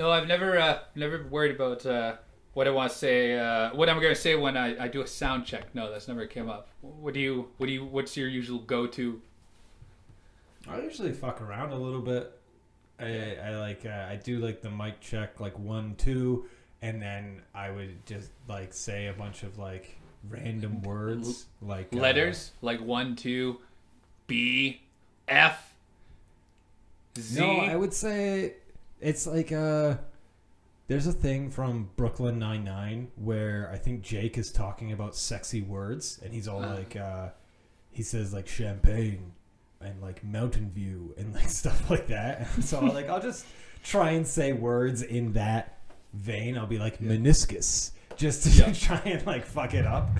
No, I've never uh, never worried about uh, what I want to say. Uh, what I'm going to say when I, I do a sound check. No, that's never came up. What do you? What do you? What's your usual go to? I usually fuck around a little bit. I, I like uh, I do like the mic check like one two, and then I would just like say a bunch of like random words like uh, Letters like one, two, B, F, Z. No, I would say it's like uh there's a thing from Brooklyn Nine Nine where I think Jake is talking about sexy words, and he's all Uh. like, uh, he says like champagne and like Mountain View and like stuff like that. so like I'll just try and say words in that vein. I'll be like meniscus just to Yeah. try and like fuck it up.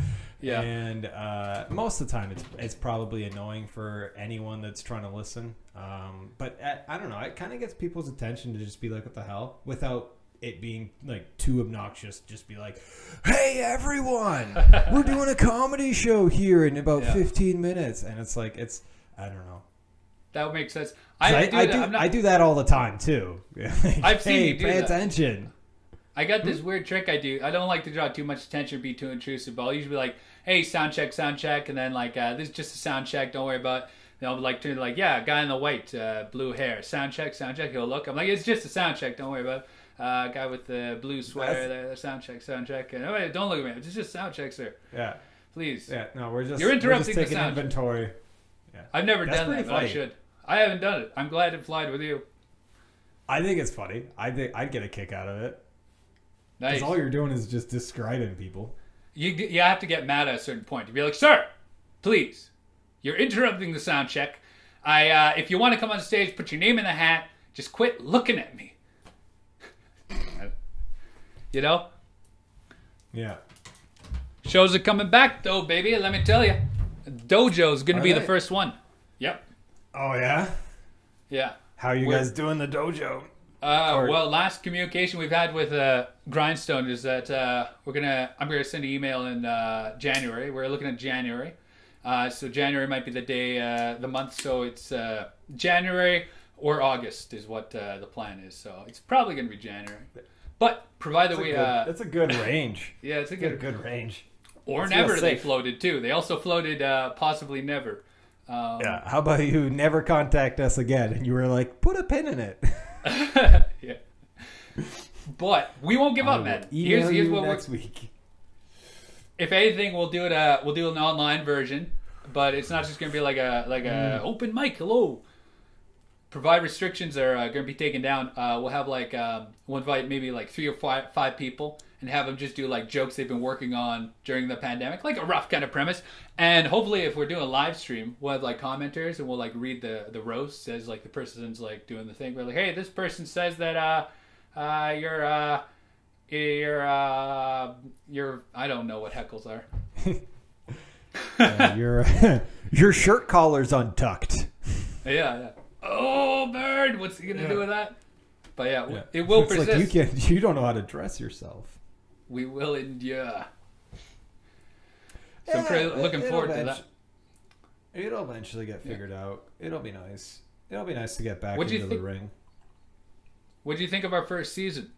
Yeah. And uh, most of the time, it's it's probably annoying for anyone that's trying to listen. Um, but uh, I don't know. It kind of gets people's attention to just be like, "What the hell?" without it being like too obnoxious. Just be like, "Hey, everyone, we're doing a comedy show here in about Yeah. 15 minutes," and it's like it's I don't know. that would make sense. I, I, do. I that. do I'm not- I do that all the time too. Like, I've seen hey, you do pay that. attention. I got Hmm? this weird trick I do. I don't like to draw too much attention, be too intrusive, but I'll usually be like, "Hey, sound check, sound check," and then like, uh, "This is just a sound check. Don't worry about." it. Then I'll like, turn like, "Yeah, guy in the white, uh, blue hair, sound check, sound check." He'll look. I'm like, "It's just a sound check. Don't worry about." it. Uh, guy with the blue sweater, there, sound check, sound check. And, oh, wait, don't look at me. It's just sound check, sir. Yeah, Please. yeah. No, we're just You're we're interrupting just the taking sound. inventory. I've never That's done that, but I should. I haven't done it. I'm glad it flied with you. I think it's funny. I think I'd get a kick out of it. Nice. Because all you're doing is just describing people. You you have to get mad at a certain point to be like, sir, please, you're interrupting the sound check. I uh, if you want to come on stage, put your name in the hat. Just quit looking at me. you know, Yeah. shows are coming back though, baby. Let me tell you, Dojo's gonna Are be the first one. Yep. Oh yeah. Yeah. How you Where- guys doing the dojo? Uh, Or- well, last communication we've had with uh, Grindstone is that uh, we're gonna. I'm gonna send an email in uh, January. We're looking at January, uh, so January might be the day, uh, the month. So it's uh, January or August is what uh, the plan is. So it's probably gonna be January, but provided That's a we, good, uh, that's a good range. yeah, it's a Good, good good range. or It's never. They floated too. They also floated uh, possibly never. Um, Yeah. How about you never contact us again? And you were like, put a pin in it. yeah. But we won't give I up, man. Here's, here's what we're, next week. if anything, we'll do it. Uh, we'll do an online version, but it's not just gonna be like a like a open mic. Hello. Provide restrictions are uh, going to be taken down. Uh, we'll have like um, we'll invite maybe like three or five five people and have them just do like jokes they've been working on during the pandemic, like a rough kind of premise. And hopefully, if we're doing a live stream, we'll have like commenters and we'll like read the the roast as like the person's like doing the thing. We're like, hey, this person says that uh, uh, you're uh, you're uh, you're I don't know what heckles are. Yeah, your your shirt collar's untucked. Yeah, yeah. Oh, bird! What's he gonna Yeah. do with that? But yeah, w it will it's persist. Like you can you don't know how to dress yourself. We will endure. So I'm Yeah, pretty looking forward to that. It'll eventually get figured out. It'll be nice. It'll be nice to get back What'd into the ring. What do you think of our first season?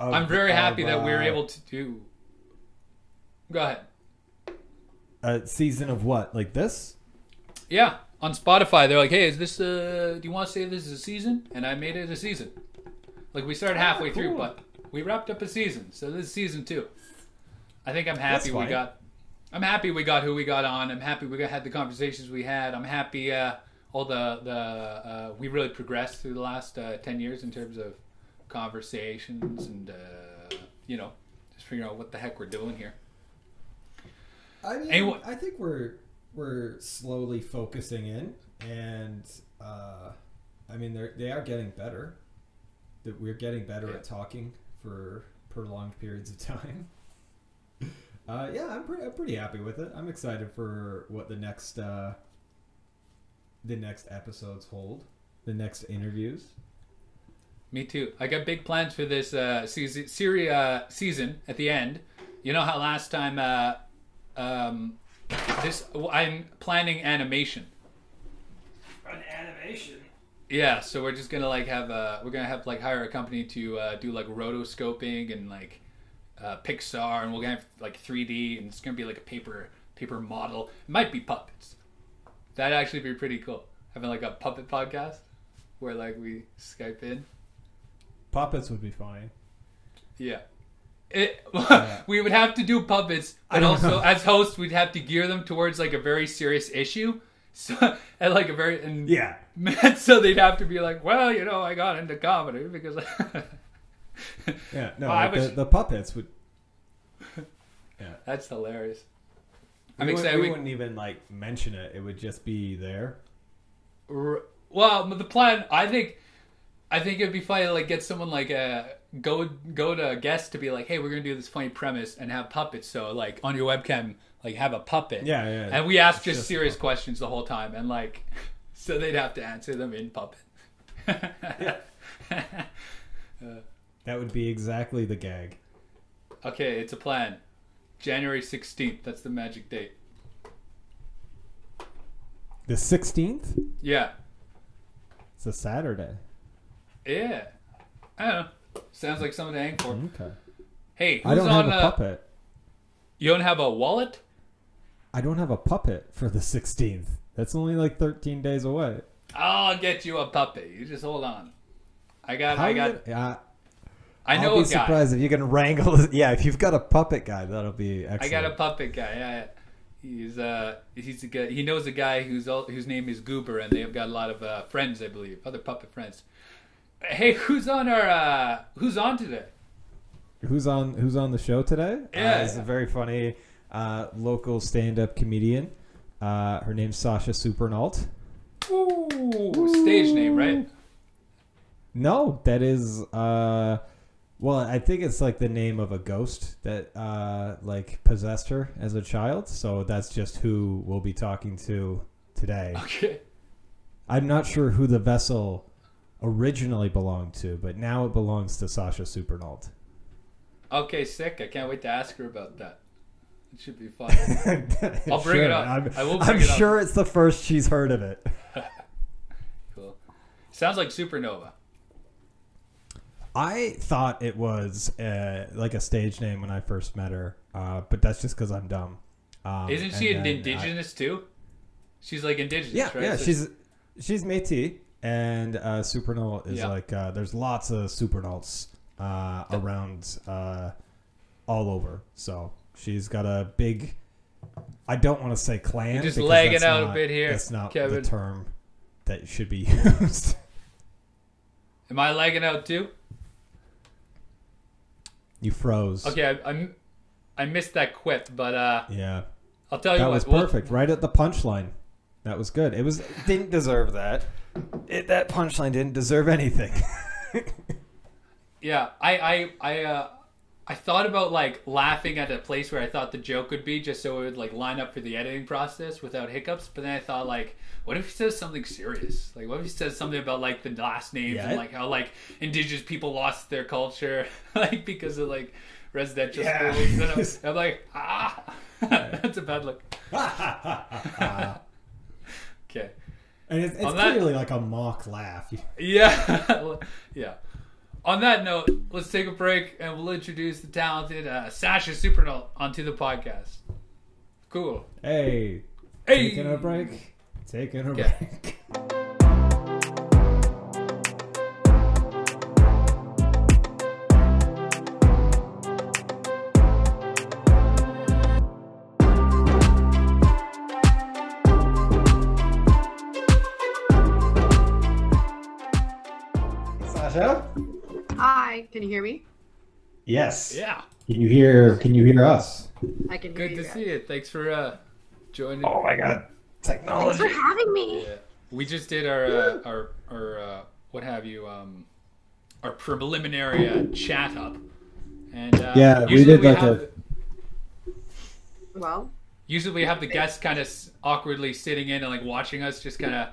Of- I'm very of, happy that we were able to do. Go ahead. a season of what like this. Yeah, on Spotify, they're like, "Hey, is this? Uh, do you want to say this is a season?" And I made it a season. Like we started halfway through, cool. but we wrapped up a season, so this is season two. I think I'm happy we got. I'm happy we got who we got on. I'm happy we got had the conversations we had. I'm happy uh, all the the uh, we really progressed through the last uh, ten years in terms of conversations and uh, you know just figuring out what the heck we're doing here. I mean, Anyway- I think we're we're slowly focusing in, and uh, I mean they they are getting better. That we're getting better Yeah. at talking for prolonged periods of time. Uh, yeah, I'm pretty I'm pretty happy with it. I'm excited for what the next uh, the next episodes hold, the next interviews. Me too. I got big plans for this uh, season, Syria uh, season at the end. You know how last time uh, um, this I'm planning animation. Yeah, so we're just gonna like have uh we're gonna have like hire a company to uh, do like rotoscoping and like uh, Pixar, and we're gonna have like 3D, and it's gonna be like a paper paper model. It might be puppets. That'd actually be pretty cool. Having like a puppet podcast where like we Skype in. Puppets would be funny. Yeah. It, Yeah. we would have to do puppets, but also know. as hosts, we'd have to gear them towards like a very serious issue. So and like a very and Yeah. so they'd have to be like, well, you know, I got into comedy because. Yeah. No, Well, like was- the, the puppets would. Yeah. That's hilarious. We I'm wouldn't- excited. We We, wouldn't even like mention it. It would just be there. r- well, the plan, I think, I think it'd be funny to like get someone like uh go go to a guest to be like, hey, we're gonna do this funny premise and have puppets. So like on your webcam, like have a puppet. Yeah, yeah. And we ask just, just serious questions the whole time, and like, so they'd have to answer them in puppet. That would be exactly the gag. okay, it's a plan. January sixteenth. That's the magic date. The sixteenth. Yeah. It's a Saturday. Yeah. I don't know. Sounds like something to hang for. Okay. Hey, who's I don't on? have a uh, puppet. you don't have a wallet? I don't have a puppet for the sixteenth. That's only like thirteen days away. I'll get you a puppet. You just hold on. I got. How I got. uh, I know I'll a be surprised if you can wrangle. Yeah, if you've got a puppet guy, that'll be excellent. I got a puppet guy. Yeah, yeah. He's uh he's a guy. He knows a guy who's all, whose name is Goober, and they've got a lot of uh, friends, I believe, other puppet friends. Hey, who's on our? uh Who's on today? Who's on Who's on the show today? Yeah. uh, it's a very funny uh, local stand-up comedian. Uh, her name's Sausha Supernault. Ooh, stage name, right? No, that is. Uh, well, I think it's like the name of a ghost that uh, like possessed her as a child. So that's just who we'll be talking to today. Okay. I'm not sure who the vessel originally belonged to, but now it belongs to Sausha Supernault. Okay, sick. I can't wait to ask her about that. It should be fun. I'll bring it up. I'm, I will bring I'm it up. sure it's the first she's heard of it. cool. Sounds like Supernova. I thought it was uh, like a stage name when I first met her, uh, but that's just because I'm dumb. Um, Isn't she then I- indigenous too? She's like indigenous, yeah, right? yeah, So- she's she's Métis, and uh, is Yeah. like uh, there's lots of Supernaults uh, around uh, all over. So she's got a big. I don't want to say clan. You're just lagging out a not- bit here, That's not Kevin. the term that should be used. Am I lagging out too? you froze. Okay, I, I'm. I missed that quip, but uh, Yeah. I'll tell you That what. was we'll- perfect, right at the punchline. That was good. It was didn't deserve that. It, that punchline didn't deserve anything. Yeah, I I I uh I thought about like laughing at a place where I thought the joke would be, just so it would like line up for the editing process without hiccups. But then I thought like, what if he says something serious? Like, what if he says something about like the last names Yeah. and like how like indigenous people lost their culture, like because of like residential Yeah. schools? And I'm, I'm like, ah, that's a bad look. Okay. and it's, it's On that- clearly like a mock laugh. Yeah, yeah. On that note, let's take a break and we'll introduce the talented uh, Sausha Supernault onto the podcast. Cool. Hey, Hey, taking a break. Taking a Okay. break. can you hear me? Yes. Yeah, Can you hear? Can you hear us? I can good you. to guys. see you. Thanks for uh, joining. Oh my god, Thanks technology. for having me. Yeah. We just did our uh, our our uh, what have you um our preliminary uh, chat up, and uh, Yeah, we usually did like have, a- Well, Usually we have the guests kind of awkwardly sitting in and like watching us just kind of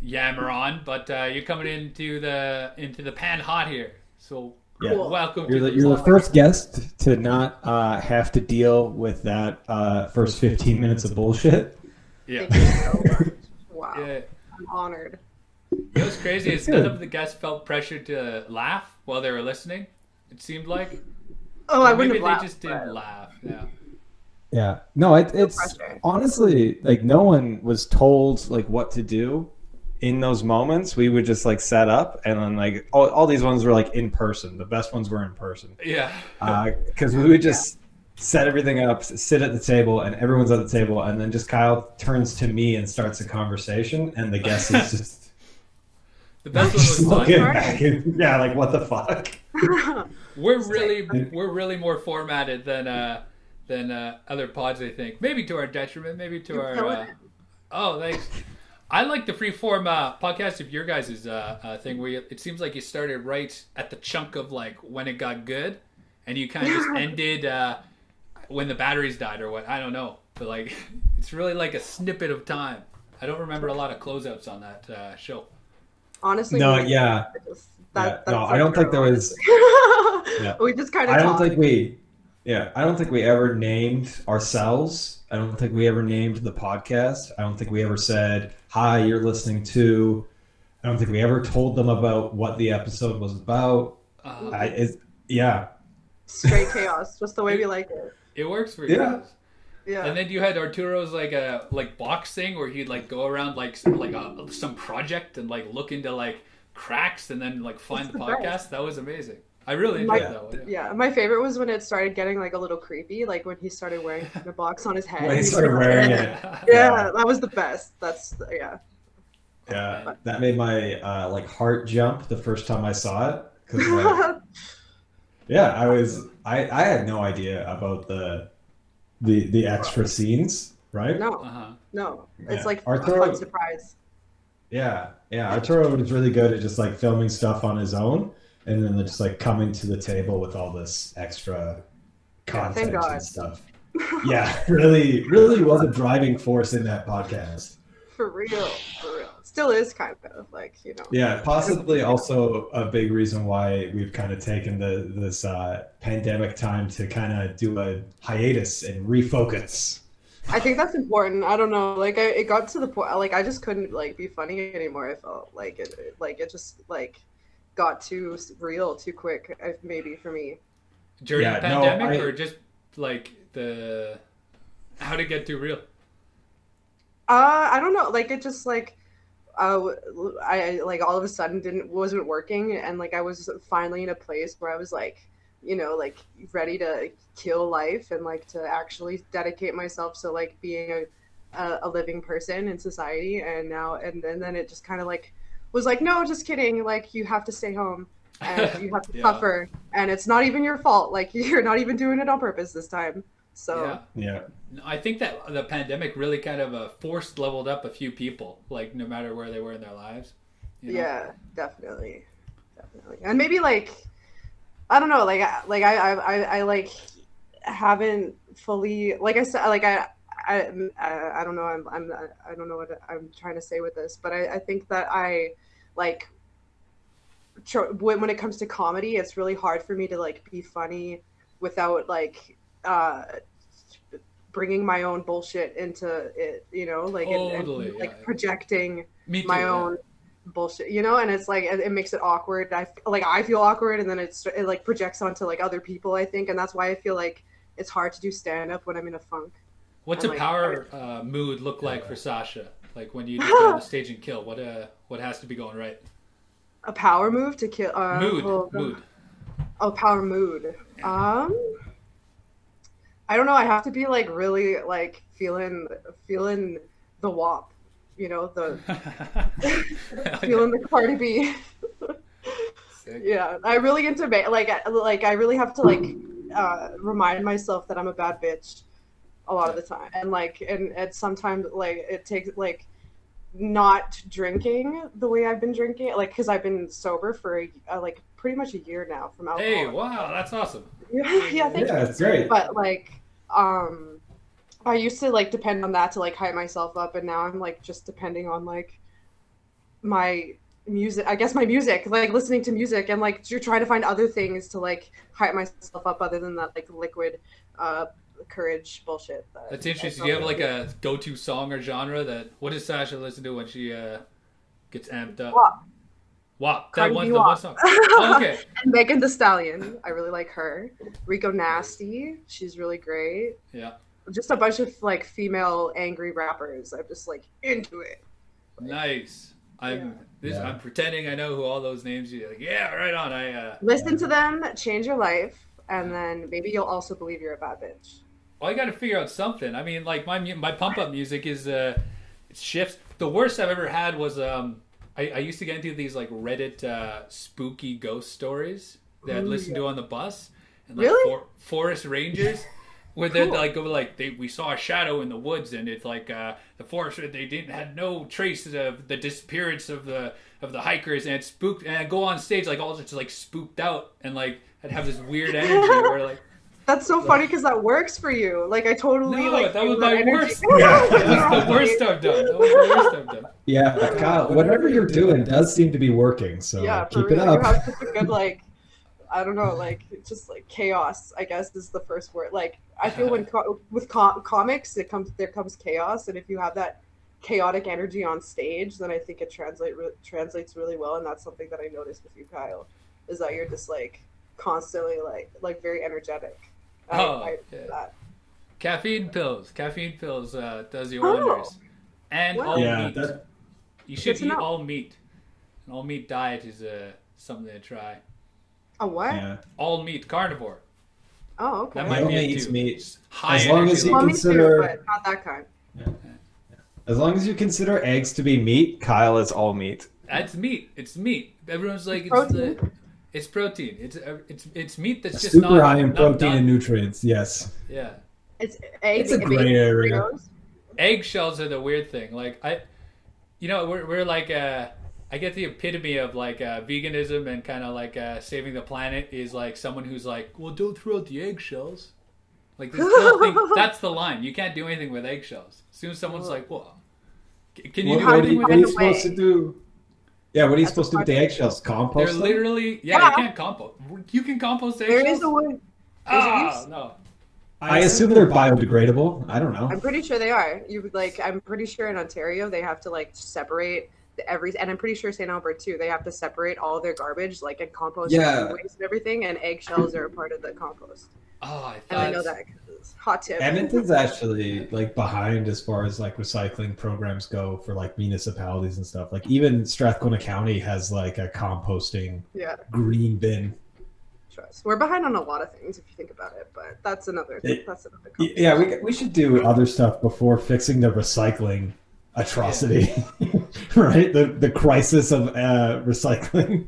yammer on, but uh, you're coming into the into the pan hot here, so Yeah. Cool. welcome You're to the, the, you're the first guest to not uh, have to deal with that uh, first 15 minutes of bullshit. Yeah. thank you so much. Wow, yeah. I'm honored. You was crazy is none of the guests felt pressured to laugh while they were listening. It seemed like. Oh, I wouldn't maybe have they laughed, just didn't but- laugh. Yeah. Yeah. No, it, it's pressure. honestly like no one was told like what to do in those moments. We would just like set up and then like all, all these ones were like in person. The best ones were in person. Yeah. because we would just set everything up, sit at the table, and everyone's at the table, and then just Kyle turns to me and starts a conversation, and the guest is just, The best one was looking back, and, yeah, like what the fuck? We're really we're really more formatted than uh than uh, other pods. I think maybe to our detriment, maybe to You're our. Uh, oh, thanks. I like the freeform uh, podcast of your guys' uh, uh, thing where you, it seems like you started right at the chunk of like when it got good, and you kind of just ended uh, when the batteries died or what. I don't know, but like it's really like a snippet of time. I don't remember a lot of closeouts on that uh, show. Honestly, No, we- yeah, I just- Yeah, no, I don't think there was- was. Yeah. We just kind of. I don't think we, yeah, I don't think we ever named ourselves. I don't think we ever named the podcast. I don't think we ever said, "Hi, you're listening to." I don't think we ever told them about what the episode was about. Uh, I, it, yeah, straight chaos, just the way we like it. it works for you Yeah. guys. Yeah. And then you had Arturo's like a like box thing where he'd like go around like like a, some project and like look into like cracks and then like find the the podcast. best. That was amazing. I really My- that one. Yeah. yeah, my favorite was when it started getting like a little creepy, like when he started wearing the box on his head. when he started wearing it. Yeah, that was the best. That's yeah. Yeah, that made my uh, like heart jump the first time I saw it. 'Cause, like, yeah, I was I, I had no idea about the the the extra scenes, right? no, Uh-huh. no, Yeah. it's like a Arturo- fun surprise. Yeah, yeah. Arturo was really good at just like filming stuff on his own, and then they're just like coming to the table with all this extra content God. and stuff. Yeah, really, really was a driving force in that podcast. For real, for real. Still is kind of like you know. Yeah, possibly also a big reason why we've kind of taken the this uh, pandemic time to kind of do a hiatus and refocus. I think that's important. I don't know. Like I, it got to the point. Like I just couldn't like be funny anymore. I felt like it- like it just like got too real too quick. Maybe for me. During Yeah, the no, pandemic I- or just like the how to get too real. Uh, I don't know. Like it just like, uh, I like all of a sudden didn't wasn't working, and like I was finally in a place where I was like, you know, like ready to kill life and like to actually dedicate myself to like being a a, a living person in society. And now and then then it just kind of like was like, no, just kidding. Like you have to stay home and you have to Yeah. suffer, and it's not even your fault. Like you're not even doing it on purpose this time. So. Yeah. Yeah, I think that the pandemic really kind of uh, forced leveled up a few people, like no matter where they were in their lives. you know? Yeah, definitely, definitely, and maybe like, I don't know, like, I- like I, I, I, I like haven't fully, like I said, like I, I, I, I don't know, I'm, I'm, I don't know what I'm trying to say with this, but I, I think that I, like, when when it comes to comedy, it's really hard for me to like be funny without like, uh bringing my own bullshit into it you know like and- and, Totally, like yeah. projecting too. my yeah. own bullshit you know and it's like it, it makes it awkward i like i feel awkward and then it's it like projects onto like other people i think and that's why i feel like it's hard to do stand up when i'm in a funk What's I'm a like- power uh, mood look like for Sausha? Like when you get on the stage and kill, what uh, what has to be going right? a power move to kill uh, mood, well, mood. oh power mood. Um i don't know i have to be like really like feeling feeling the WAP you know the feeling the cardi b. Yeah i really into ba- like like i really have to like uh remind myself that i'm a bad bitch a lot of the time and like and it's sometimes like it takes like not drinking the way i've been drinking like because i've been sober for a, uh, like pretty much a year now from alcohol Hey, wow, that's awesome. yeah, yeah thank yeah, you it's great. but like um i used to like depend on that to like hype myself up and now i'm like just depending on like my music i guess my music like listening to music and like you're trying to find other things to like hype myself up other than that like liquid uh courage bullshit that That's interesting. felt Do you have like- like a go-to song or genre that? What does Sausha listen to when she uh, gets amped up. WAP. WAP. That Cardi one, B the WAP. one song. Oh, okay. And Megan Thee Stallion. I really like her. Rico Nasty. She's really great. Yeah. Just a bunch of like female angry rappers. I'm just like into it. Nice. I'm Yeah. this. Yeah. I'm pretending I know who all those names. You're like, yeah, right on. I. uh Listen to them, change your life, and then maybe you'll also believe you're a bad bitch. Well, I got to figure out something. I mean, like my my pump up music is uh, it shifts. The worst I've ever had was um, I, I used to get into these like Reddit uh, spooky ghost stories that I'd listen yeah. to on the bus, and like Really? for, forest rangers. Where they're like go like they we saw a shadow in the woods and it's like uh, the forest they didn't had no traces of the disappearance of the of the hikers and it spooked and I'd go on stage like all just like spooked out and like I'd have this weird energy where like That's so funny because that works for you. Like I totally No, like that feel was my energy. worst. Yeah. That was the worst I've done. That was the worst I've done. Yeah, Kyle, whatever you're doing does seem to be working. So yeah, for keep it up. You have such a good like, I don't know, like just like chaos. I guess is the first word. Like I feel when co- with co- comics, it comes there comes chaos, and if you have that chaotic energy on stage, then I think it translate re- translates really well, and that's something that I noticed with you, Kyle, is that you're just like constantly like like very energetic. I, Oh, I, yeah. that. Caffeine pills. Caffeine pills uh, does you Oh. wonders. And Wow. all Yeah, meat. that- you should Good eat know. all meat. An all meat diet is uh, something to try. A what? Yeah. All meat carnivore. Oh, okay. That He might be only it eats too. meat. High As long as you well, consider- too, not that kind. As long as you consider eggs to be meat, Kyle is all meat. That's meat. It's meat. Everyone's like, it's Protein. the, it's protein. It's uh, it's it's meat that's just Super not high in not protein done. and nutrients. Yes. Yeah. It's eggs. It's a gray area. Eggshells are the weird thing. Like I, you know, we're we're like uh, I get the epitome of like uh, veganism and kind of like uh, saving the planet is like someone who's like, well, don't throw out the eggshells. Like this thing, that's the line. You can't do anything with eggshells. As soon as someone's like, well, can you What, do what are do anything you, with what are you supposed to do? Yeah, what are you That's supposed to do with the a eggshells? They're them? literally yeah, Yeah. You can't compost. You can compost There eggshells. is a wood. ah, use- no. I assume they're biodegradable. I don't know. I'm pretty sure they are. You like. I'm pretty sure in Ontario they have to like separate the every, and I'm pretty sure St. Albert too. They have to separate all their garbage, like and compost Yeah. and waste and everything. And eggshells are a part of the compost. Oh, I thought. And I know that. that. 'cause- Hot tip. Edmonton's actually like behind as far as like recycling programs go for like municipalities and stuff. Like even Strathcona County has like a composting Yeah, green bin. trust. We're behind on a lot of things if you think about it, but that's another. It- that's another. Yeah, we we should do other stuff before fixing the recycling atrocity, right? The the crisis of uh, recycling.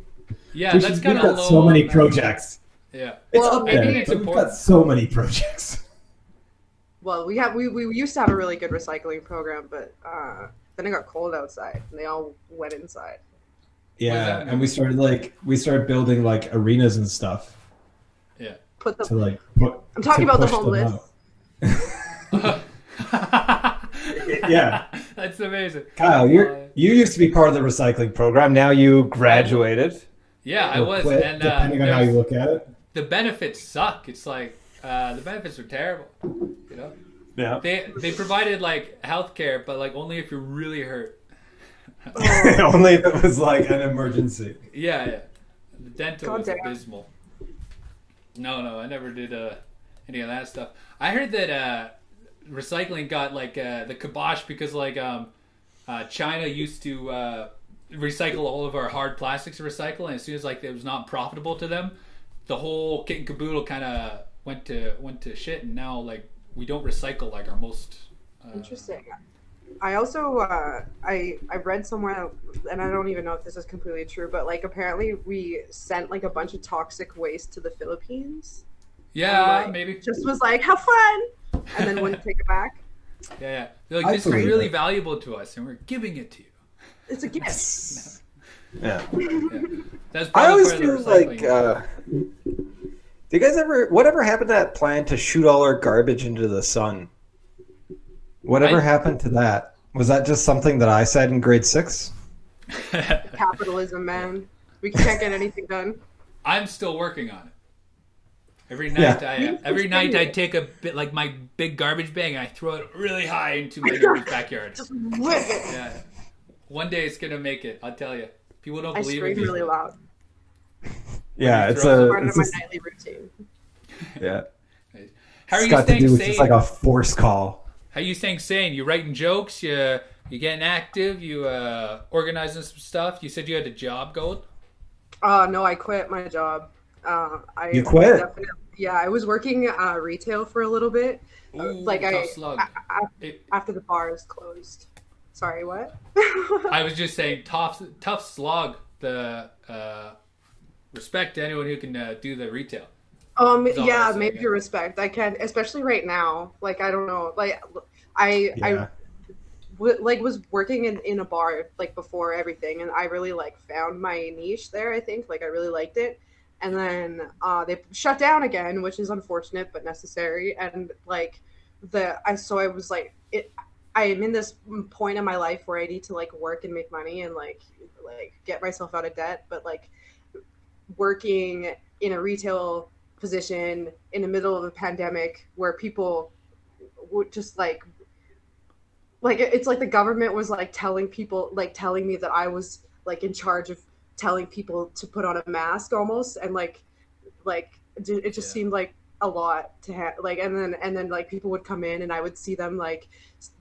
Yeah, we that's should, kind we've of got low. so many projects. Yeah. It's Well, up maybe there. it's but We've got so many projects. Well, we have we, we used to have a really good recycling program, but uh, then it got cold outside, and they all went inside. Yeah, and we started like we started building like arenas and stuff Yeah. Put the. to like put. I'm talking about the push them homeless. out. Yeah. That's amazing. Kyle, Uh, you you used to be part of the recycling program. Now you graduated. Yeah, I was, quit, and uh, depending on how you look at it. the benefits suck. It's like uh, the benefits are terrible. You know, Yeah. they they provided like healthcare, but like only if you're really hurt. Only if it was like an emergency. Yeah, yeah. The dental God was damn. abysmal. No, no, I never did uh, any of that stuff. I heard that uh, recycling got like uh, the kibosh because like um, uh, China used to uh, recycle all of our hard plastics to recycle, and as soon as like it was not profitable to them, the whole kit and caboodle kind of went to went to shit, and now like we don't recycle like our most. Uh, Interesting. I also uh, I I read somewhere, and I don't even know if this is completely true, but like apparently we sent like a bunch of toxic waste to the Philippines. yeah, And, like, maybe. Just was like have fun, and then wouldn't take it back. Yeah, yeah. They're I like, this is really it. valuable to us, and we're giving it to you. It's a gift. Yeah. That's I always part of the feel like, uh, do you guys ever, whatever happened to that plan to shoot all our garbage into the sun? Whatever I- happened to that? Was that just something that I said in grade six? Capitalism, man. We can't get anything done. I'm still working on it. Every Yeah. night, I every night I take a bit like my big garbage bag and I throw it really high into my backyard. Just whip it. Yeah, One day it's gonna make it. I'll tell you. People don't I believe scream it. really loud. Yeah, it's a. Part of my just, nightly routine. yeah. How are it's you got to staying do with sane? just like a force call. How you staying sane? You writing jokes? You you getting active? You uh, organizing some stuff? You said you had a job going. Uh, no, I quit my job. Uh, I You quit? definitely- yeah, I was working uh, retail for a little bit Ooh, like I- slug. I- I- It- after the bars closed. Sorry, what? I was just saying, tough tough slog. The uh, respect to anyone who can uh, do the retail. Um, That's all I yeah, maybe yeah. respect. I can, especially right now. Like, I don't know. Like, I, I Yeah. w- like was working in, in a bar like before everything, and I really like found my niche there. I think like I really liked it, and then uh, they shut down again, which is unfortunate but necessary. And like the I so I was like it. I am in this point in my life where I need to like work and make money and like like get myself out of debt, but like working in a retail position in the middle of a pandemic where people would just like like it's like the government was like telling people like telling me that I was like in charge of telling people to put on a mask almost and like like it just Yeah. seemed like a lot to have like and then and then like people would come in and I would see them like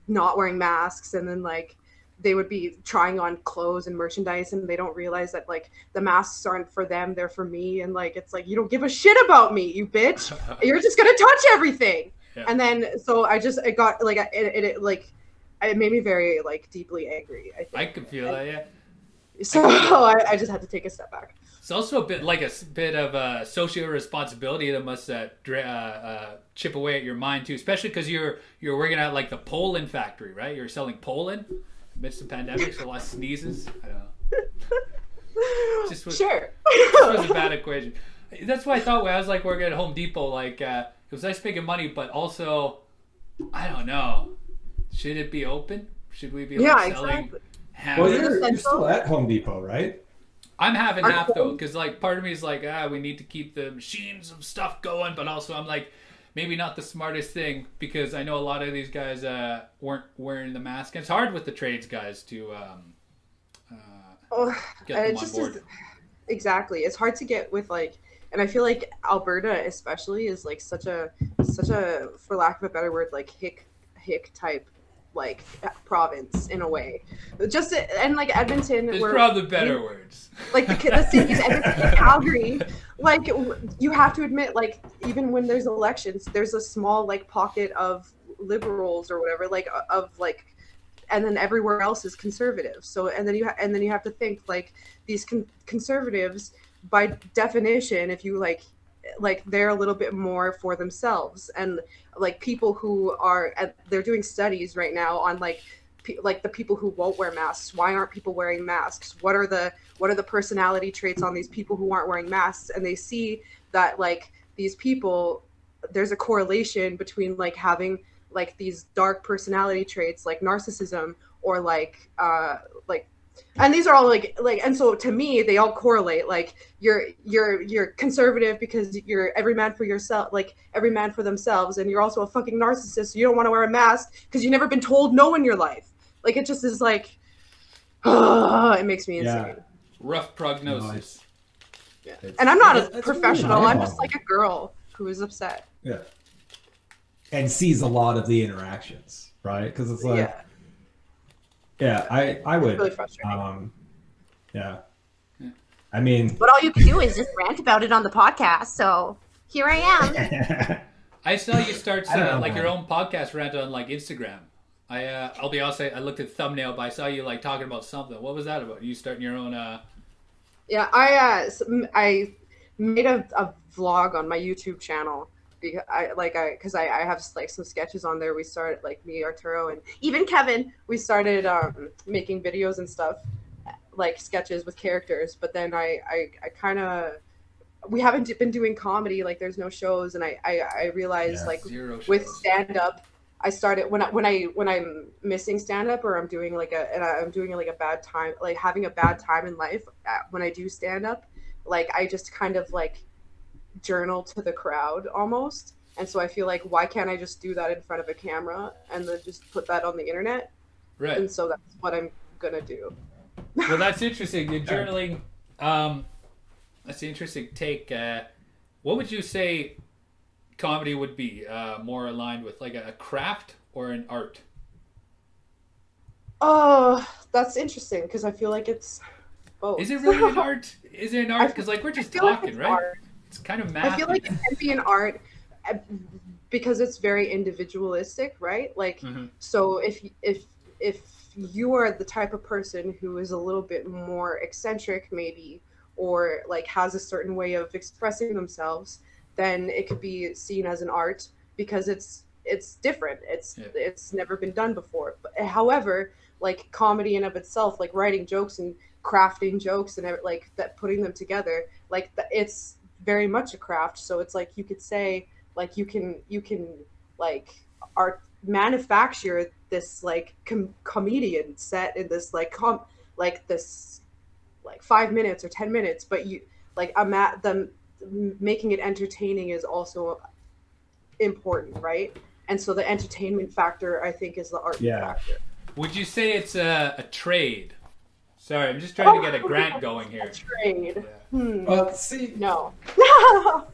not wearing masks and then like they would be trying on clothes and merchandise and they don't realize that like the masks aren't for them they're for me and like it's like you don't give a shit about me you bitch you're just gonna touch everything Yeah. and then so i just it got like it, it, it like it made me very like deeply angry i I think can feel that. Yeah. So I, I just had to take a step back It's also a bit like a bit of a social responsibility that must uh, dra- uh, uh, chip away at your mind too, especially because you're you're working at like the Poland factory, right? You're selling Poland amidst the pandemic, so a lot of sneezes. I don't know. Just was- sure It was a bad equation. That's why I thought when I was like working at Home Depot, like uh, it was nice making money, but also I don't know. Should it be open? Should we be like, yeah selling exactly half? Well, you're, you're still at Home Depot, right? I'm having Aren't half though, because like part of me is like, ah, we need to keep the machines of stuff going, but also I'm like, maybe not the smartest thing because I know a lot of these guys uh, weren't wearing the mask. And it's hard with the trades guys to um, uh, oh, get and them it on just board. is exactly it's hard to get with like and i feel like alberta especially is like such a such a for lack of a better word like hick hick type like province in a way just and like edmonton There's where probably better words. like the, the cities Edmonton, Calgary like you have to admit like even when there's elections there's a small like pocket of liberals or whatever like of like and then everywhere else is conservative so and then you ha- and then you have to think like these con- conservatives by definition if you like like they're a little bit more for themselves. And like people who are they're doing studies right now on like like the people who won't wear masks. Why aren't people wearing masks? What are the what are the personality traits on these people who aren't wearing masks? And they see that like these people there's a correlation between like having like these dark personality traits like narcissism or like uh like and these are all like like and so to me they all correlate like you're you're you're conservative because you're every man for yourself like every man for themselves and you're also a fucking narcissist so you don't want to wear a mask because you've never been told no in your life like it just is like it makes me Yeah. Rough prognosis. It's- and i'm not a that's- that's really professional i'm just like a girl who is upset Yeah. And sees a lot of the interactions, right? Because it's like, yeah, yeah I, I would. really frustrating Um, yeah. Yeah. I mean, But all you can do is just rant about it on the podcast. So here I am. I saw you start uh, know, like man. your own podcast rant on like Instagram. I uh, I'll be honest, I, I looked at the thumbnail, but I saw you like talking about something. What was that about? You starting your own? uh Yeah, I uh, s- m- I made a, a vlog on my YouTube channel because I like I because I, I have like some sketches on there. We started like me, Arturo, and even Kevin. We started um, making videos and stuff, like sketches with characters. But then I I, I kind of we haven't been doing comedy. Like there's no shows, and I I, I realized Yeah. like with stand up i started when i when i when i'm missing stand up or i'm doing like a and i'm doing like a bad time like having a bad time in life uh, when i do stand up like i just kind of like journal to the crowd almost and so i feel like why can't i just do that in front of a camera and then just put that on the internet right. and so that's what i'm gonna do. well, that's interesting. You're journaling. Um, that's an interesting take. Uh, what would you say comedy would be uh, more aligned with, like a, craft or an art? Oh, that's interesting because I feel like it's both. Is it really an art? Is it an art? Because like we're just feel like talking, right? art. It's kind of math. I feel like it can be an art uh, because it's very individualistic, right? Like, Mhm. so if if if you are the type of person who is a little bit more eccentric, maybe, or like has a certain way of expressing themselves, then it could be seen as an art because it's it's different. It's Yeah. it's never been done before. But however, like comedy in of itself, like writing jokes and crafting jokes and like that, putting them together, like th- it's very much a craft. So it's like you could say like you can you can like art manufacture this like com- comedian set in this like com like this like five minutes or ten minutes, but you like I'm at them making it entertaining is also important, right? And so the entertainment factor, I think, is the art Yeah. factor. Would you say it's a, a trade? Sorry, I'm just trying to get a grant going here. Trade. Hmm. Well, see, No.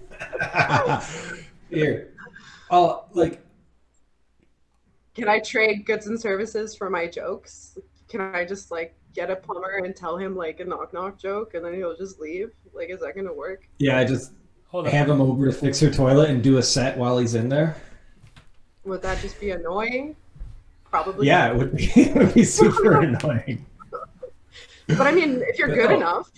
here, oh, like Can I trade goods and services for my jokes? Can I just like get a plumber and tell him like a knock knock joke and then he'll just leave? Like, is that gonna work? yeah, I just Hold on. have him over to fix her toilet and do a set while he's in there. Would that just be annoying? Probably. Yeah, it would be, it would be super annoying. But I mean, if you're good No. enough,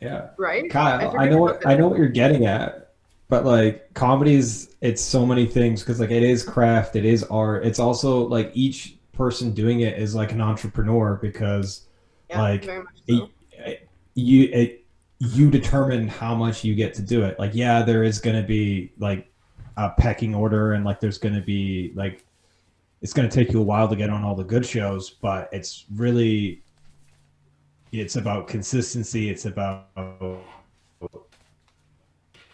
Yeah. right? Kyle, I know what I know what you're getting at, but like comedy's it's so many things because like it is craft, it is art. It's also like each person doing it is like an entrepreneur because Yeah, like, much it, it- you it, you determine how much you get to do it. Like yeah, there is going to be like a pecking order and like there's going to be like it's going to take you a while to get on all the good shows, but it's really it's about consistency. It's about uh,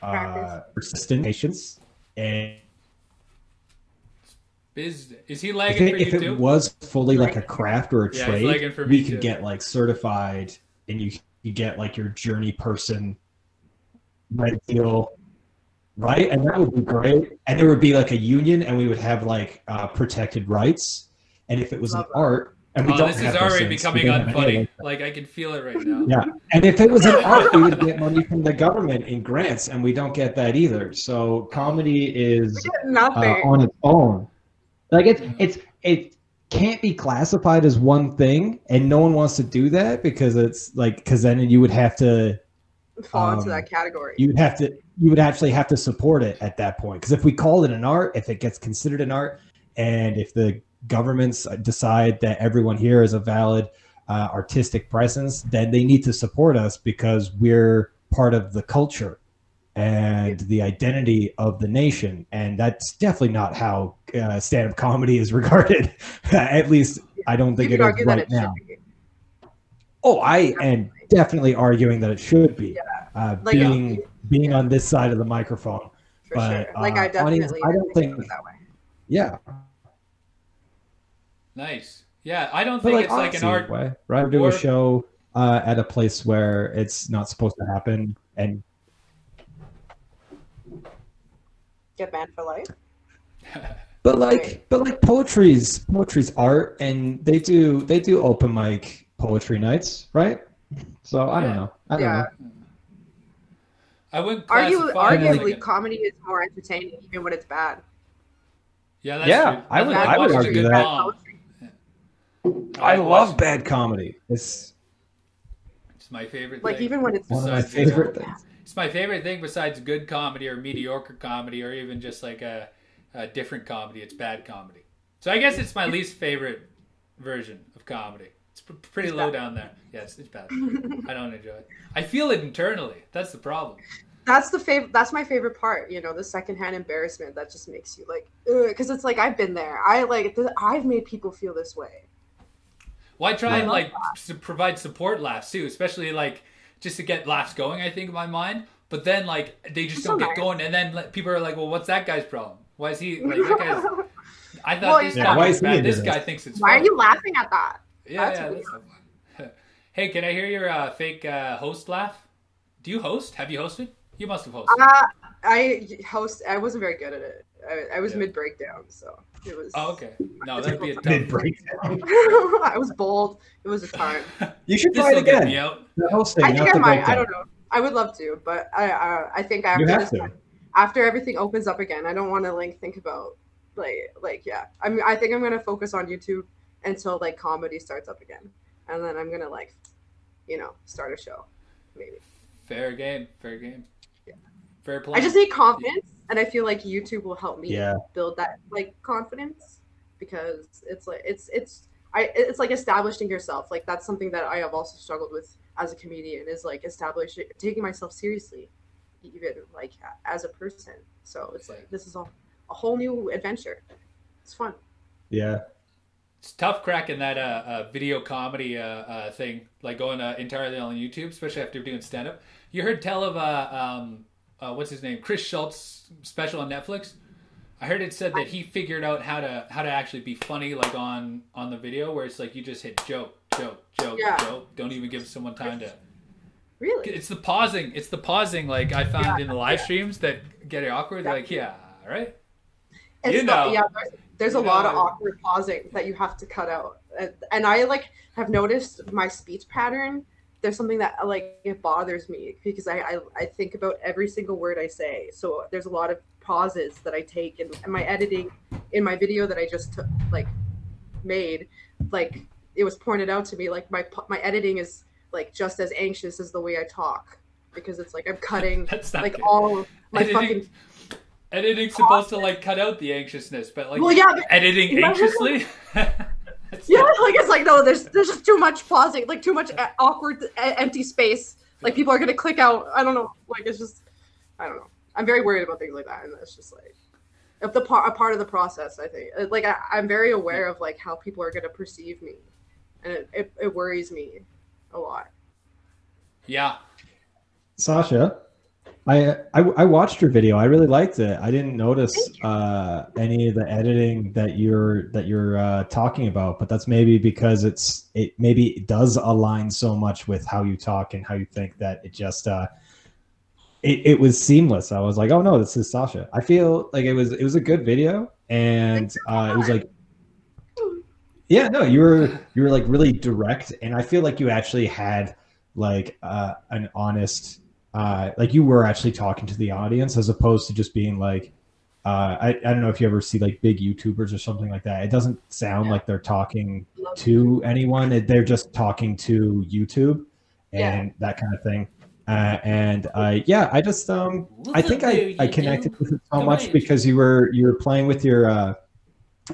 Practice. persistent patience and Is is he if lagging it, for if you it too? was fully like a craft or a Yeah, trade, we could too. get like certified, and you you get like your journey person Red Seal, right? And that would be great. And there would be like a union, and we would have like uh, protected rights. And if it was Love an that. art, and we Oh, don't this have is already becoming we don't have any of unfunny. those. Like I can feel it right now. Yeah, and if it was an art, we would get money from the government in grants, and we don't get that either. So comedy is We get uh, on its own. Like it's it's it can't be classified as one thing, and no one wants to do that because it's like because then you would have to fall into um, that category. you would have to you would actually have to support it at that point because if we call it an art, if it gets considered an art, and if the governments decide that everyone here is a valid uh, artistic presence, then they need to support us because we're part of the culture and the identity of the nation. And that's definitely not how uh, stand-up comedy is regarded. At least I don't think it is right now. Oh, I am definitely arguing that it should be. Uh, Like, being yeah. being on this side of the microphone. For But, sure. Like uh, I definitely audience, I don't think- it that way. Yeah, Nice. Yeah, I don't but think like, it's like an art. way, right? Do or- a show uh, at a place where it's not supposed to happen, and Get banned for life. but like, Right. but like poetry's poetry's art, and they do they do open mic poetry nights, right? So I don't know. I don't Yeah. know. I wouldn't Argu- classify it as arguably, like comedy is more entertaining even when it's bad. yeah, that's Yeah, true. I would- Nothing I would argue that. bomb. I love bad comedy. It's It's my favorite. Like thing. even when it's one of my Besides, you favorite things. It's my favorite thing besides good comedy or mediocre comedy or even just like a, a different comedy. It's bad comedy. So I guess it's my least favorite version of comedy. It's pr- pretty It's low bad. down there. Yes, it's bad. I don't enjoy it. I feel it internally. That's the problem. that's the favorite. That's my favorite part. You know, the secondhand embarrassment that just makes you like, because it's like I've been there. I like th- I've made people feel this way. Why try and like to provide support laughs too, especially like just to get laughs going. I think in my mind, but then like they just It's don't so get nice. going, and then like, people are like, "Well, what's that guy's problem? Why is he like that guy's?" I thought Well, this yeah. guy Why is bad. This guy thinks it's Why are you laughing at that? Yeah, That's yeah, that's so hey, can I hear your uh, fake uh, host laugh? Do you host? Have you hosted? You must have hosted. Uh, I host. I wasn't very good at it. I, I was Yeah. mid breakdown, so it was. oh, okay. No, that'd be a. Mid breakdown. I was bold. It was a time. You should try it will get again. me out. The hosting, I think I the might. I don't know. I would love to, but I I, I think You after have this, to. after everything opens up again, I don't want to like think about like like yeah. I mean, I think I'm gonna focus on YouTube until like comedy starts up again, and then I'm gonna like, you know, start a show, maybe. Fair game. Fair game. Yeah. Fair play. I just need confidence, and I feel like YouTube will help me Yeah. build that like confidence because it's like it's it's I it's like establishing yourself. Like that's something that I have also struggled with as a comedian is like establishing taking myself seriously, even like as a person. So it's like this is a, a whole new adventure. It's fun. Yeah. It's tough cracking that uh, uh, video comedy uh, uh, thing, like going uh, entirely on YouTube, especially after doing stand up. You heard tell of uh, um, uh, what's his name, Chris Schultz special on Netflix. I heard it said that he figured out how to how to actually be funny, like on on the video, where it's like you just hit joke, joke, joke, Yeah. joke. Don't even give someone time to. Really? It's the pausing. It's the pausing. Like I found Yeah, in the live yeah. streams that get it awkward. Like yeah, right. It's You know. yeah, there's, there's a lot of awkward pausing that you have to cut out, and, and I like have noticed my speech pattern. There's something that uh, like it bothers me because I, I I think about every single word I say. So there's a lot of pauses that I take in, in my editing, in my video that I just took, like made. Like it was pointed out to me, like my my editing is like just as anxious as the way I talk because it's like I'm cutting like good. all of my Editing- fucking Editing's supposed to like cut out the anxiousness, but like Well, yeah, but- editing anxiously. That's Yeah, like it's like no, there's there's just too much pausing, like too much awkward, empty space. Like people are gonna click out. I don't know. Like it's just, I don't know. I'm very worried about things like that, and it's just like, if the part a part of the process, I think. Uh, Like I, I'm very aware of like how people are gonna perceive me, and it, it, it worries me a lot. yeah, Sausha, I, I I watched your video. I really liked it. I didn't notice uh, any of the editing that you're that you're uh, talking about, but that's maybe because it's it maybe it does align so much with how you talk and how you think that it just uh, it, it was seamless. I was like, oh no, this is Sausha. I feel like it was it was a good video, and uh, it was like yeah no you were you were like really direct and i feel like you actually had like uh an honest uh like you were actually talking to the audience as opposed to just being like uh i, I don't know if you ever see like big youtubers or something like that. It doesn't sound like they're talking to anyone. They're just talking to youtube Yeah. and that kind of thing. Uh, and uh, yeah i just um I think I, I connected with it so Come much because you were you were playing with your uh,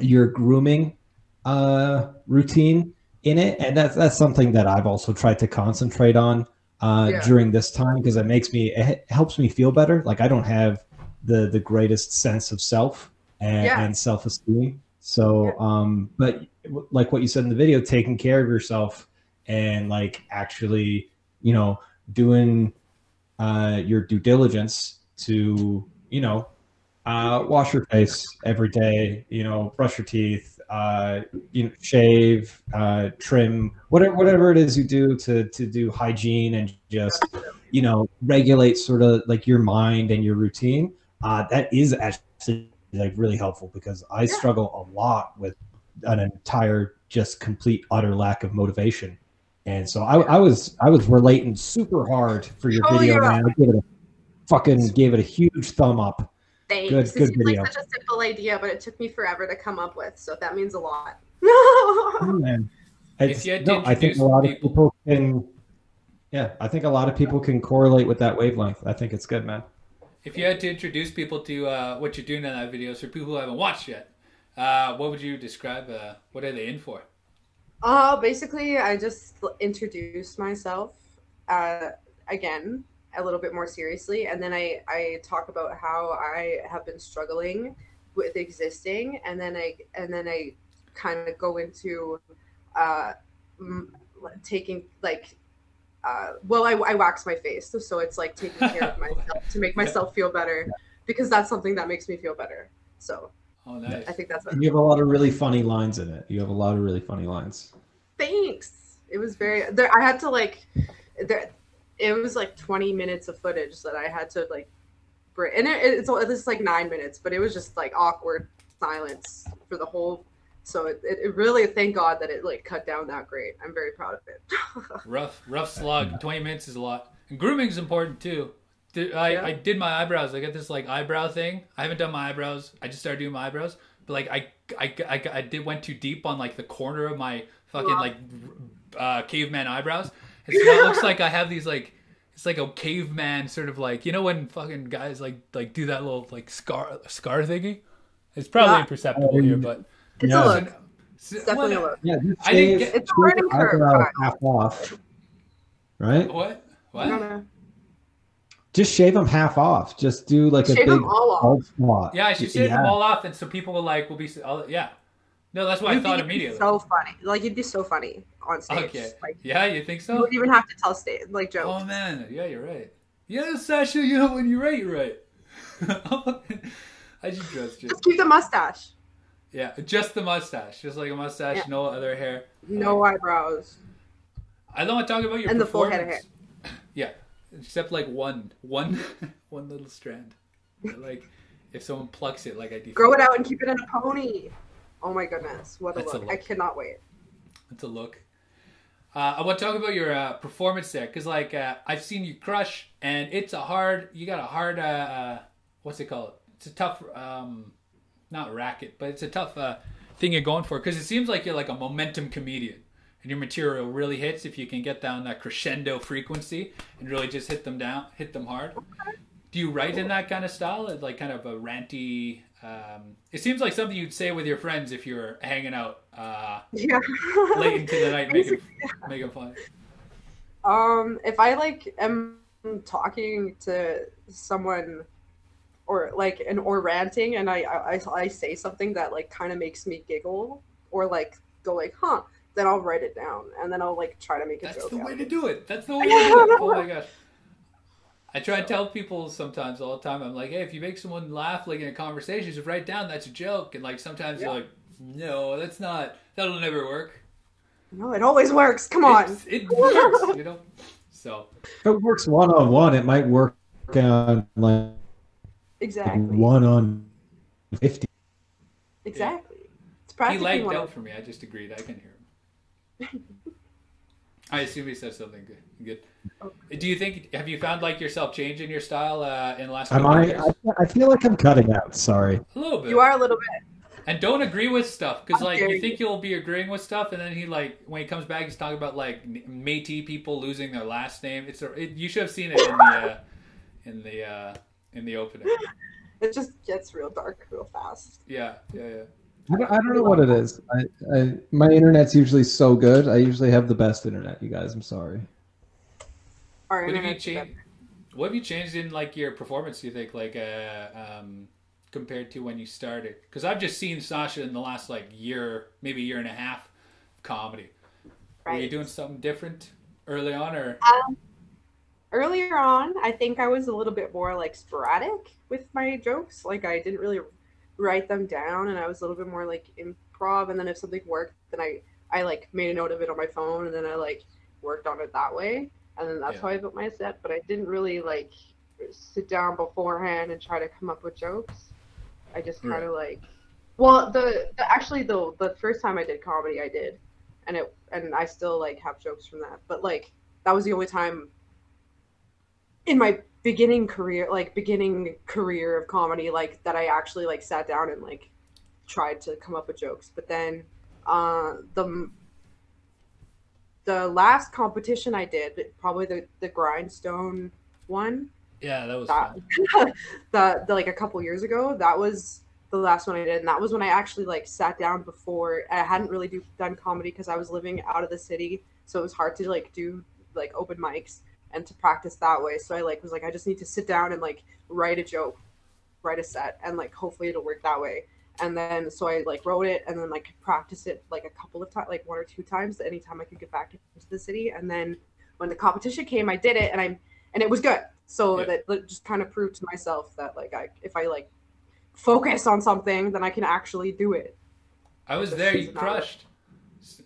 your grooming uh, routine in it, and that's that's something that I've also tried to concentrate on uh, Yeah. during this time because it makes me it helps me feel better. Like I don't have the the greatest sense of self and, Yeah. and self esteem. So, um, but like what you said in the video, taking care of yourself and like actually, you know, doing uh, your due diligence to, you know, uh, wash your face every day, you know, brush your teeth, uh, you know, shave, uh, trim, whatever, whatever it is you do to, to do hygiene and just, you know, regulate sort of like your mind and your routine. Uh, that is actually like really helpful because I Yeah. struggle a lot with an entire, just complete, utter lack of motivation. And so I, I was, I was relating super hard for your Oh, video, man. I gave it a fucking, gave it a huge thumb up. Thanks. Good- It good seems video. like such a simple idea, but it took me forever to come up with, so that means a lot. Oh, man. If you had no, I think a lot of people- people can. Yeah, I think a lot of people can correlate with that wavelength. I think it's good, man. If you had to introduce people to uh, what you're doing in that video, so people who haven't watched yet, uh, what would you describe? Uh, what are they in for? Uh, basically, I just introduced myself uh, again a little bit more seriously, and then I I talk about how I have been struggling with existing, and then I and then I kind of go into uh, m- taking like. Uh, well, I, I wax my face, so, so it's like taking care of myself to make myself feel better, because that's something that makes me feel better. So Oh, nice. I think that's You have a lot of really funny lines in it. You have a lot of really funny lines. thanks. It was very. There, I had to like. There, it was like 20 minutes of footage that I had to like. Bring, and it, it's it's like nine minutes, but it was just like awkward silence for the whole. So it, it, it really, thank God that it like cut down that great. I'm very proud of it. rough, rough slog. Twenty minutes is a lot. And grooming's important too. I, Yeah. I did my eyebrows. I got this like eyebrow thing. I haven't done my eyebrows. I just started doing my eyebrows. But like I I, I, I did went too deep on like the corner of my fucking Wow. like uh, caveman eyebrows. And so now it looks like I have these like it's like a caveman sort of like you know when fucking guys like like do that little like scar scar thingy. It's probably Yeah. imperceptible here, but It's Yeah. a look. So- It's definitely a what- look. Yeah, just I didn't get- It's a shave learning curve, half off. Right? What? What? No, no. Just shave them half off. Just do like a Shave big them all off. bald spot. Yeah, I should shave them all off, and so people will like will be. I'll, yeah, no, that's what I thought immediately. So funny. Like you'd be so funny on stage. okay, Like yeah, you think so? you wouldn't even have to tell stage like jokes. Oh man, yeah, you're right. Yeah, Sausha, you know when you're right, you're right. I just trust you. Just keep the mustache. Yeah, just the mustache, just like a mustache, Yeah. no other hair. No eyebrows. I don't want to talk about your And the full head of performance. Yeah, except like one, one, one little strand. Like if someone plucks it, like I do. Grow it out and keep it in a pony. Oh my goodness, what a That's a look! I cannot wait. It's a look. Uh, I want to talk about your uh, performance there, because like uh, I've seen you crush, and it's a hard. You got a hard. Uh, uh, what's it called? It's a tough. Um, not racket, but it's a tough uh, thing you're going for, because it seems like you're like a momentum comedian, and your material really hits if you can get down that crescendo frequency and really just hit them down, hit them hard. Do you write in that kind of style, It's like kind of a ranty? Um, it seems like something you'd say with your friends if you're hanging out. Uh, Yeah. late into the night making making fun. Um, if I like am talking to someone or like and or ranting and I I, I say something that like kind of makes me giggle or like go like huh then I'll write it down and then I'll like try to make a That's joke the way to it. do it. That's the way to do it. Oh my gosh. I try to tell people sometimes all the time. I'm like, hey, if you make someone laugh like in a conversation, just write down that's a joke. And like sometimes Yeah. they're like, no, that's not. That'll never work. No, it always works. Come on. It's- it works, you know. So it works one on one, it might work on like Exactly. one on fifty. Exactly. It's he practically lagged out for me. I just agreed. I can hear him. I assume he said something good. Good. Do you think? Have you found like yourself changing your style uh, in the last? Am I, years? I? I feel like I'm cutting out. Sorry. A little bit. You are a little bit. And don't agree with stuff because like dare you you. think you'll be agreeing with stuff, and then he like when he comes back, he's talking about like Métis people losing their last name. It's a, it, you should have seen it in the uh, in the uh, in the opening. It just gets real dark real fast. Yeah, yeah, yeah. I don't, I don't know what it is. I, I, my internet's usually so good. I usually have the best internet. You guys, I'm sorry. Our What have you changed? What have you changed in like your performance? Do you think like uh, um, compared to when you started? Because I've just seen Sausha in the last like year, maybe year and a half, of comedy. Were you doing something different early on, or Um, earlier on, I think I was a little bit more like sporadic with my jokes. Like I didn't really write them down, and I was a little bit more like improv. And then if something worked, then I I like made a note of it on my phone, and then I like worked on it that way. And then that's Yeah. how I built my set. But I didn't really like sit down beforehand and try to come up with jokes. I just kind of like, well, the, the actually the the first time I did comedy, I did, and it and I still like have jokes from that. But like that was the only time in my beginning career like beginning career of comedy like that i actually like sat down and like tried to come up with jokes but then uh the the last competition i did probably the the grindstone one yeah, that was that the, the like a couple years ago that was the last one i did and that was when i actually like sat down before i hadn't really do, done comedy because i was living out of the city so it was hard to like do like open mics and to practice that way so i like was like i just need to sit down and like write a joke write a set and like hopefully it'll work that way and then so i like wrote it and then like practice it like a couple of times like one or two times anytime i could get back into the city and then when the competition came i did it and i and it was good so Yeah. that just kind of proved to myself that like i if i like focus on something then i can actually do it I was there. You crushed.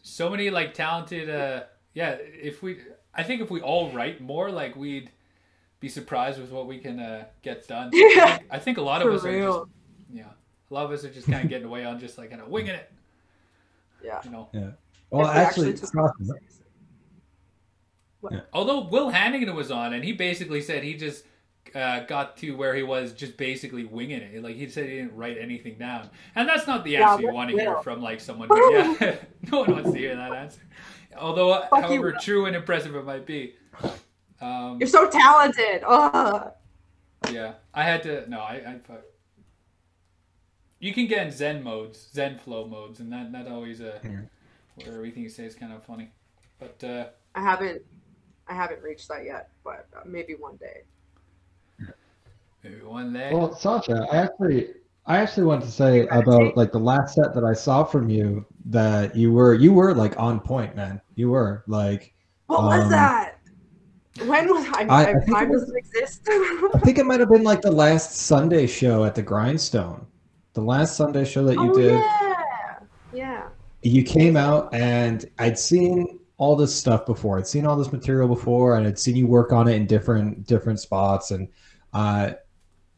So many like talented. uh Yeah, if we, I think if we all write more, like we'd be surprised with what we can uh get done. I Yeah. think, I think a lot of For us are just real. A lot of us are just kind of getting away on just like kind of winging it. Yeah. You know. Yeah. Well, If we actually, took- Sausha, Although Will Hannigan was on, and he basically said he just uh, got to where he was just basically winging it. Like he said he didn't write anything down, and that's not the Yeah, answer you want to hear from like someone. Who, yeah, no one wants to hear that answer. Although, uh, Fuck however Will. true and impressive it might be. Um, You're so talented. Ugh. yeah, I had to. No, I. I fuck. You can get in Zen modes, Zen flow modes, and that that always uh, where everything you say is kind of funny. But uh, I haven't I haven't reached that yet, but uh, maybe one day. maybe one day. Well, Sausha, I actually, I actually want to say about like the last set that I saw from you that you were, you were like on point, man. You were like, What was Um, that? When was I? I- I I, time doesn't exist. I think it might have been like the last Sunday show at the Grindstone, the last Sunday show that you oh did. yeah, yeah. you came out and I'd seen all this stuff before. I'd seen all this material before, and I'd seen you work on it in different different spots. And uh,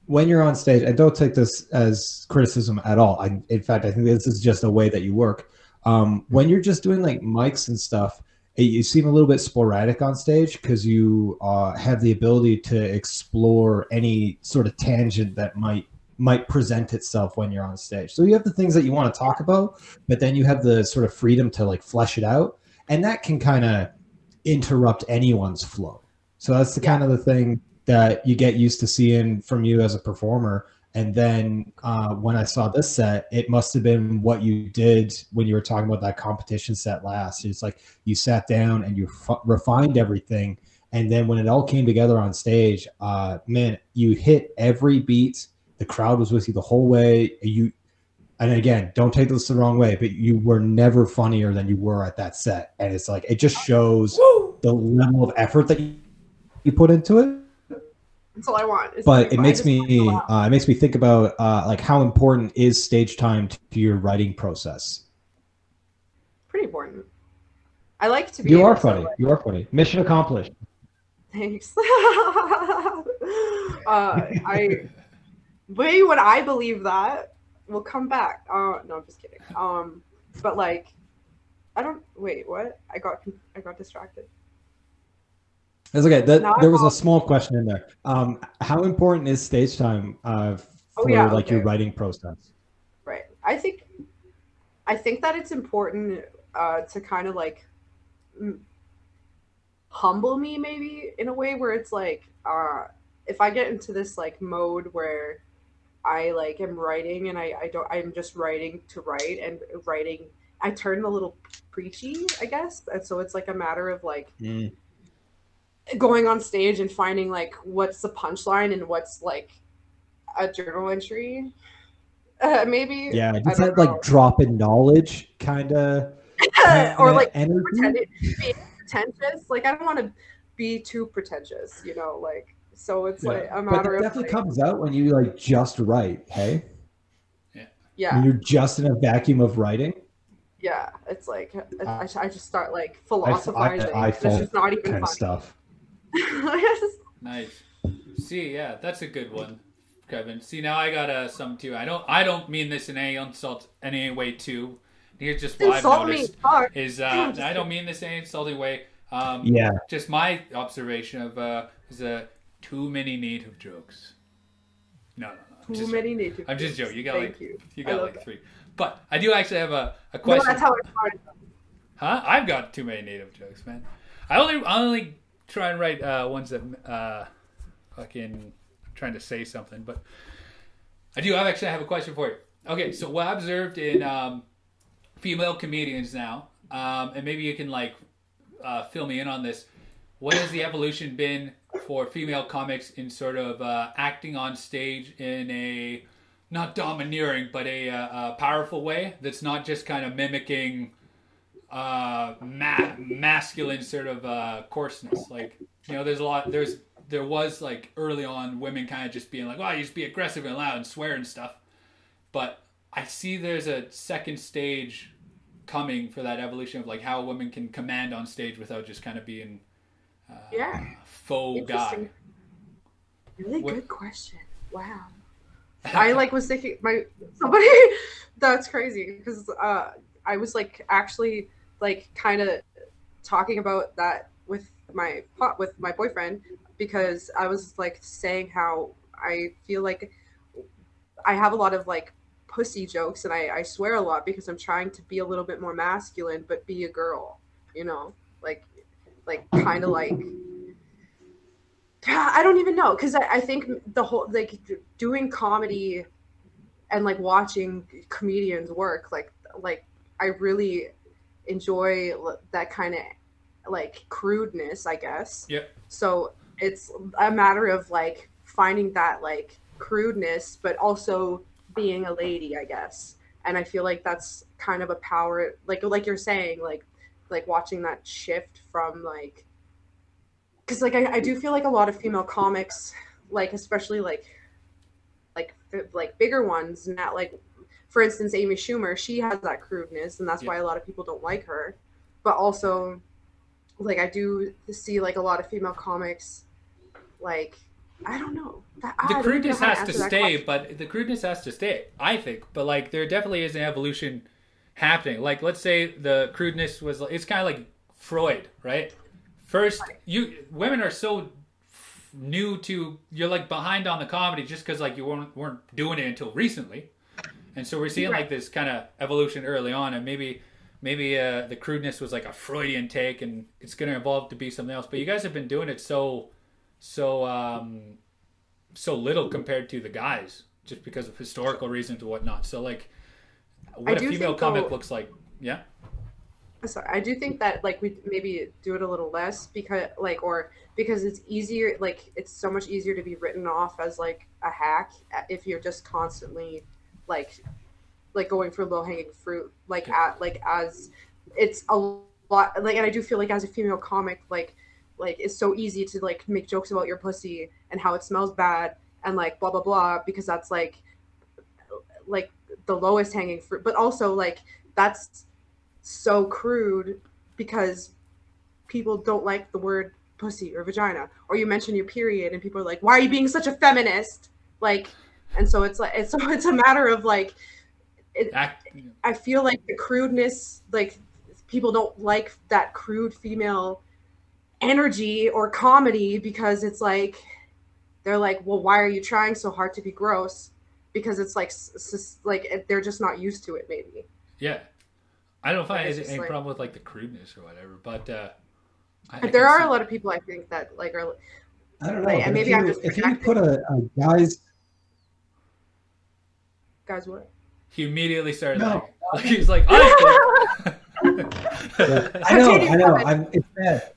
when you're on stage, and don't take this as criticism at all. I, in fact, I think this is just a way that you work. Um, when you're just doing like mics and stuff, it, you seem a little bit sporadic on stage because you uh, have the ability to explore any sort of tangent that might might present itself when you're on stage. So you have the things that you want to talk about, but then you have the sort of freedom to like flesh it out and that can kind of interrupt anyone's flow so that's the Yeah. kind of the thing that you get used to seeing from you as a performer and then uh, when i saw this set it must have been what you did when you were talking about that competition set last it's like you sat down and you f- refined everything and then when it all came together on stage uh, man you hit every beat the crowd was with you the whole way you and again, don't take this the wrong way, but you were never funnier than you were at that set. And it's like, it just shows the level of effort that you, put into it. That's all I want. But it makes just want to me, uh, it makes me think about uh, like how important is stage time to your writing process. pretty important. I like to be. You are funny. You are funny. Mission accomplished. Thanks. uh, I way when I believe that We'll come back. Uh, no, I'm just kidding. Um, but like, I don't wait. What? I got I got distracted. That's okay. That, there was a small question in there. Um, how important is stage time uh, for Oh, yeah, like your writing process? Right. I think I think that it's important uh, to kind of like humble me maybe in a way where it's like uh, if I get into this like mode where I like am writing and I, I don't I'm just writing to write and writing I turn a little preachy I guess and so it's like a matter of like going on stage and finding like what's the punchline and what's like a journal entry uh, maybe Yeah, just that like drop in knowledge kind of or like energy. pretending pretentious. Like I don't want to be too pretentious, you know. Like so, it's Yeah. like a But matter that of definitely like, comes out when you like just write, hey? yeah, When you're just in a vacuum of writing. yeah. It's like I, I, I just start like I, I, philosophizing. I it's just not even kind of stuff. Just- Nice. See, yeah, that's a good one, Kevin. See, now I got uh, some too. I don't, I don't mean this in any insult, any way too. Here's just what I've insult me. noticed is I'm uh, I don't mean this in any insulting way. Um, Yeah. just my observation of uh, is uh, too many native jokes. No, no, no. I'm Too many native. I'm just jokes. joking. You got Thank like you. you got like that. three, but I do actually have a, a No, question. that's how I started. Huh? I've got too many native jokes, man. I only I only try and write uh, ones that uh, fucking trying to say something, but I do. I actually have a question for you. Okay, so what I observed in um, female comedians now, um, and maybe you can like uh, fill me in on this. What has the evolution been for female comics in sort of uh, acting on stage in a not domineering, but a, uh, powerful way that's not just kind of mimicking uh ma- masculine sort of uh coarseness like you know there's a lot there's there was like early on women kind of just being like well you just be aggressive and loud and swear and stuff but i see there's a second stage coming for that evolution of like how women can command on stage without just kind of being uh, Yeah. Faux god. Interesting. Really What- good question. Wow. I like was thinking my somebody that's crazy because uh I was like actually like kind of talking about that with my pot with my boyfriend because I was like saying how I feel like I have a lot of like pussy jokes and I, I swear a lot because I'm trying to be a little bit more masculine but be a girl, you know, like like kind of like I don't even know because I, I think the whole like doing comedy and like watching comedians work like like I really enjoy that kind of like crudeness I guess. Yeah. So it's a matter of like finding that like crudeness but also being a lady I guess. And I feel like that's kind of a power like like you're saying like like watching that shift from like because like I, I do feel like a lot of female comics like especially like like like bigger ones not like for instance amy schumer she has that crudeness and that's Yeah. why a lot of people don't like her but also like i do see like a lot of female comics like i don't know that, the know crudeness has to answer stay, question. but the crudeness has to stay. I think, but like there definitely is an evolution happening. Like let's say the crudeness was it's kind of like Freud, right? First, you women are so new to you're like behind on the comedy just because like you weren't weren't doing it until recently, and so we're seeing like this kind of evolution early on, and maybe maybe uh, the crudeness was like a Freudian take, and it's going to evolve to be something else. But you guys have been doing it so so um so little compared to the guys just because of historical reasons and whatnot. So like what a female comic looks like. Yeah sorry i do think that like we maybe do it a little less because like or because it's easier like it's so much easier to be written off as like a hack uh, if you're just constantly like like going for low hanging fruit like at like as it's a lot like and i do feel like as a female comic like like it's so easy to like make jokes about your pussy and how it smells bad and like blah blah blah because that's like like the lowest hanging fruit but also like that's so crude because people don't like the word pussy or vagina or you mention your period and people are like why are you being such a feminist like and so it's like it's so it's a matter of like it, Act, I feel like the crudeness, like people don't like that crude female energy or comedy because it's like they're like, well, why are you trying so hard to be gross? Because it's like, s- s- like they're just not used to it, maybe. yeah i don't find It's any just like- problem with like the crudeness or whatever but uh I, I there are see- a lot of people I think that like are I don't know. Like, and maybe if I'm just if you put a, a guy's guys what? he immediately started No. like, like he's like I think. I know, I know. I'm, it's bad.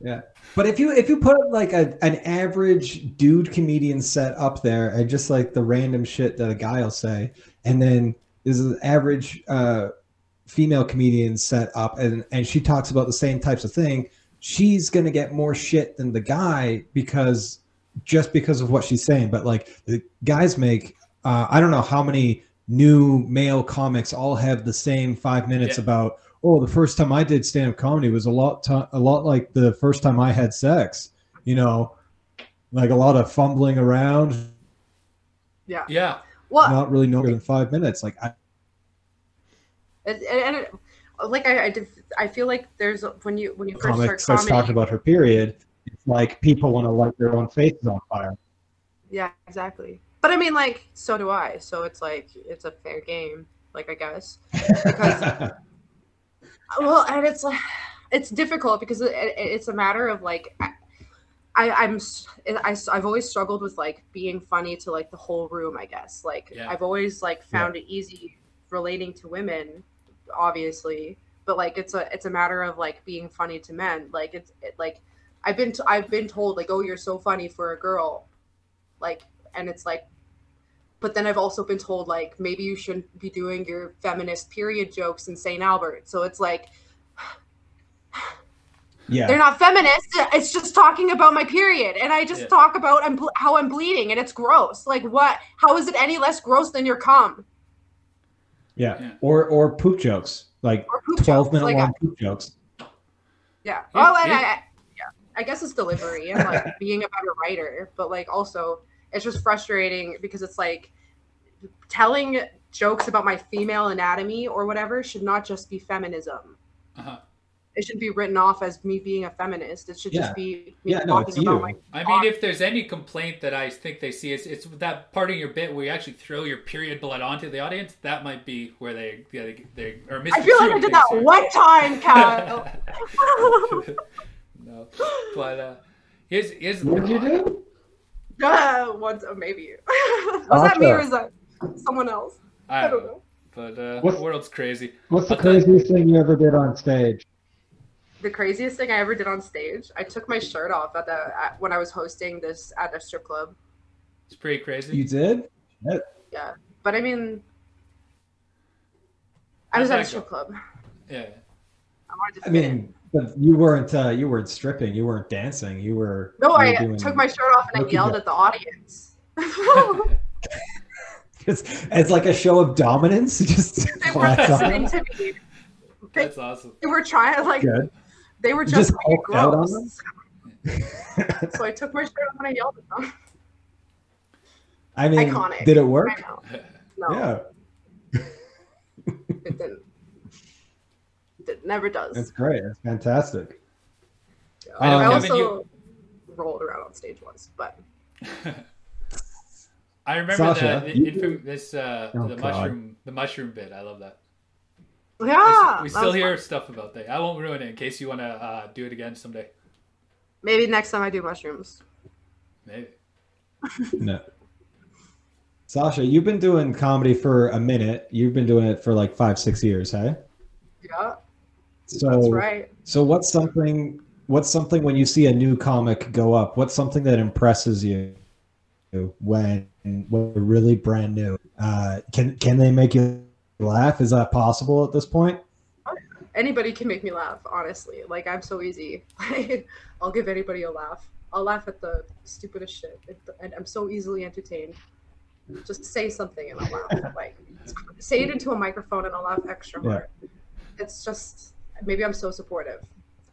Yeah, but if you if you put like a an average dude comedian set up there and just like the random shit that a guy will say, and then there's an average uh, female comedian set up, and and she talks about the same types of thing, she's gonna get more shit than the guy because just because of what she's saying. But like the guys make, uh, I don't know how many new male comics all have the same five minutes Yeah. about oh the first time i did stand-up comedy was a lot ti- a lot like the first time i had sex you know like a lot of fumbling around Yeah. yeah Well, not really no more than five minutes like I, and, and it, like I, I did, I feel like there's when you when you first comic start starts comedy, talking about her period it's like people want to light their own faces on fire Yeah, exactly. But I mean, like, so do I. So it's like it's a fair game, like I guess. Because well, and it's like it's difficult because it, it- it's a matter of like I I'm I, I've always struggled with like being funny to like the whole room. I guess like Yeah. I've always like found it easy relating to women, obviously. But like it's a it's a matter of like being funny to men. Like it's it, like I've been t- I've been told like oh you're so funny for a girl, like and it's like but then I've also been told like maybe you shouldn't be doing your feminist period jokes in St. Albert. So it's like yeah they're not feminist. It's just talking about my period, and I just Yeah. talk about I'm how I'm bleeding, and it's gross. Like what? How is it any less gross than your cum? Yeah Yeah. or or poop jokes like poop twelve jokes, minute like, long poop jokes. Yeah. It- Well, and it- I, I, yeah, I guess it's delivery and like being a better writer, but like also it's just frustrating because it's like telling jokes about my female anatomy or whatever should not just be feminism. Uh-huh. It should be written off as me being a feminist. It should Yeah. just be me Yeah, no, it's about you. my. I mean, if there's any complaint that I think they see, it's, it's that part of your bit where you actually throw your period blood onto the audience. That might be where they yeah, they, they or Mr. I feel like I did that one time, Cal. no, but uh, here's here's What did you do? uh, once, uh, maybe. was that me or is that someone else? I I don't know. But uh, What's- the world's crazy. What's the I'll tell craziest thing you ever did on stage? The craziest thing I ever did on stage, I took my shirt off at the at, when I was hosting this at a strip club. It's pretty crazy. You did? Yeah, but I mean, I was How'd at a strip club. yeah. I wanted to I mean, but you weren't uh, you weren't stripping. You weren't dancing. You were. no, you were I doing- took my shirt off and I yelled that. at the audience. It's, it's like a show of dominance. Just they were class listening to me. They, That's awesome. they were trying like Good. They were just, just being hulked out on gross. So I took my shirt off and I yelled at them. I mean, Iconic. did it work? No, Yeah, it didn't. It never does. it's great. It's fantastic. I know, I Um, also you- rolled around on stage once, but I remember Sausha, the, the you- infam- this uh, Oh, the God. mushroom the mushroom bit. I love that. Yeah, we that still hear fun. stuff about that. I won't ruin it in case you want to uh, do it again someday. Maybe next time I do mushrooms. Maybe. No. Sausha, you've been doing comedy for a minute. You've been doing it for like five, six years, hey? Yeah, So, that's right. so what's something? What's something when you see a new comic go up? What's something that impresses you when when they're really brand new? Uh, can can they make you laugh? Is that possible at this point? Anybody can make me laugh, honestly. Like I'm so easy. I'll give anybody a laugh. I'll laugh at the stupidest shit, and I'm so easily entertained. Just say something and I'll laugh. Like say it into a microphone and I'll laugh extra Yeah. hard. It's just maybe I'm so supportive.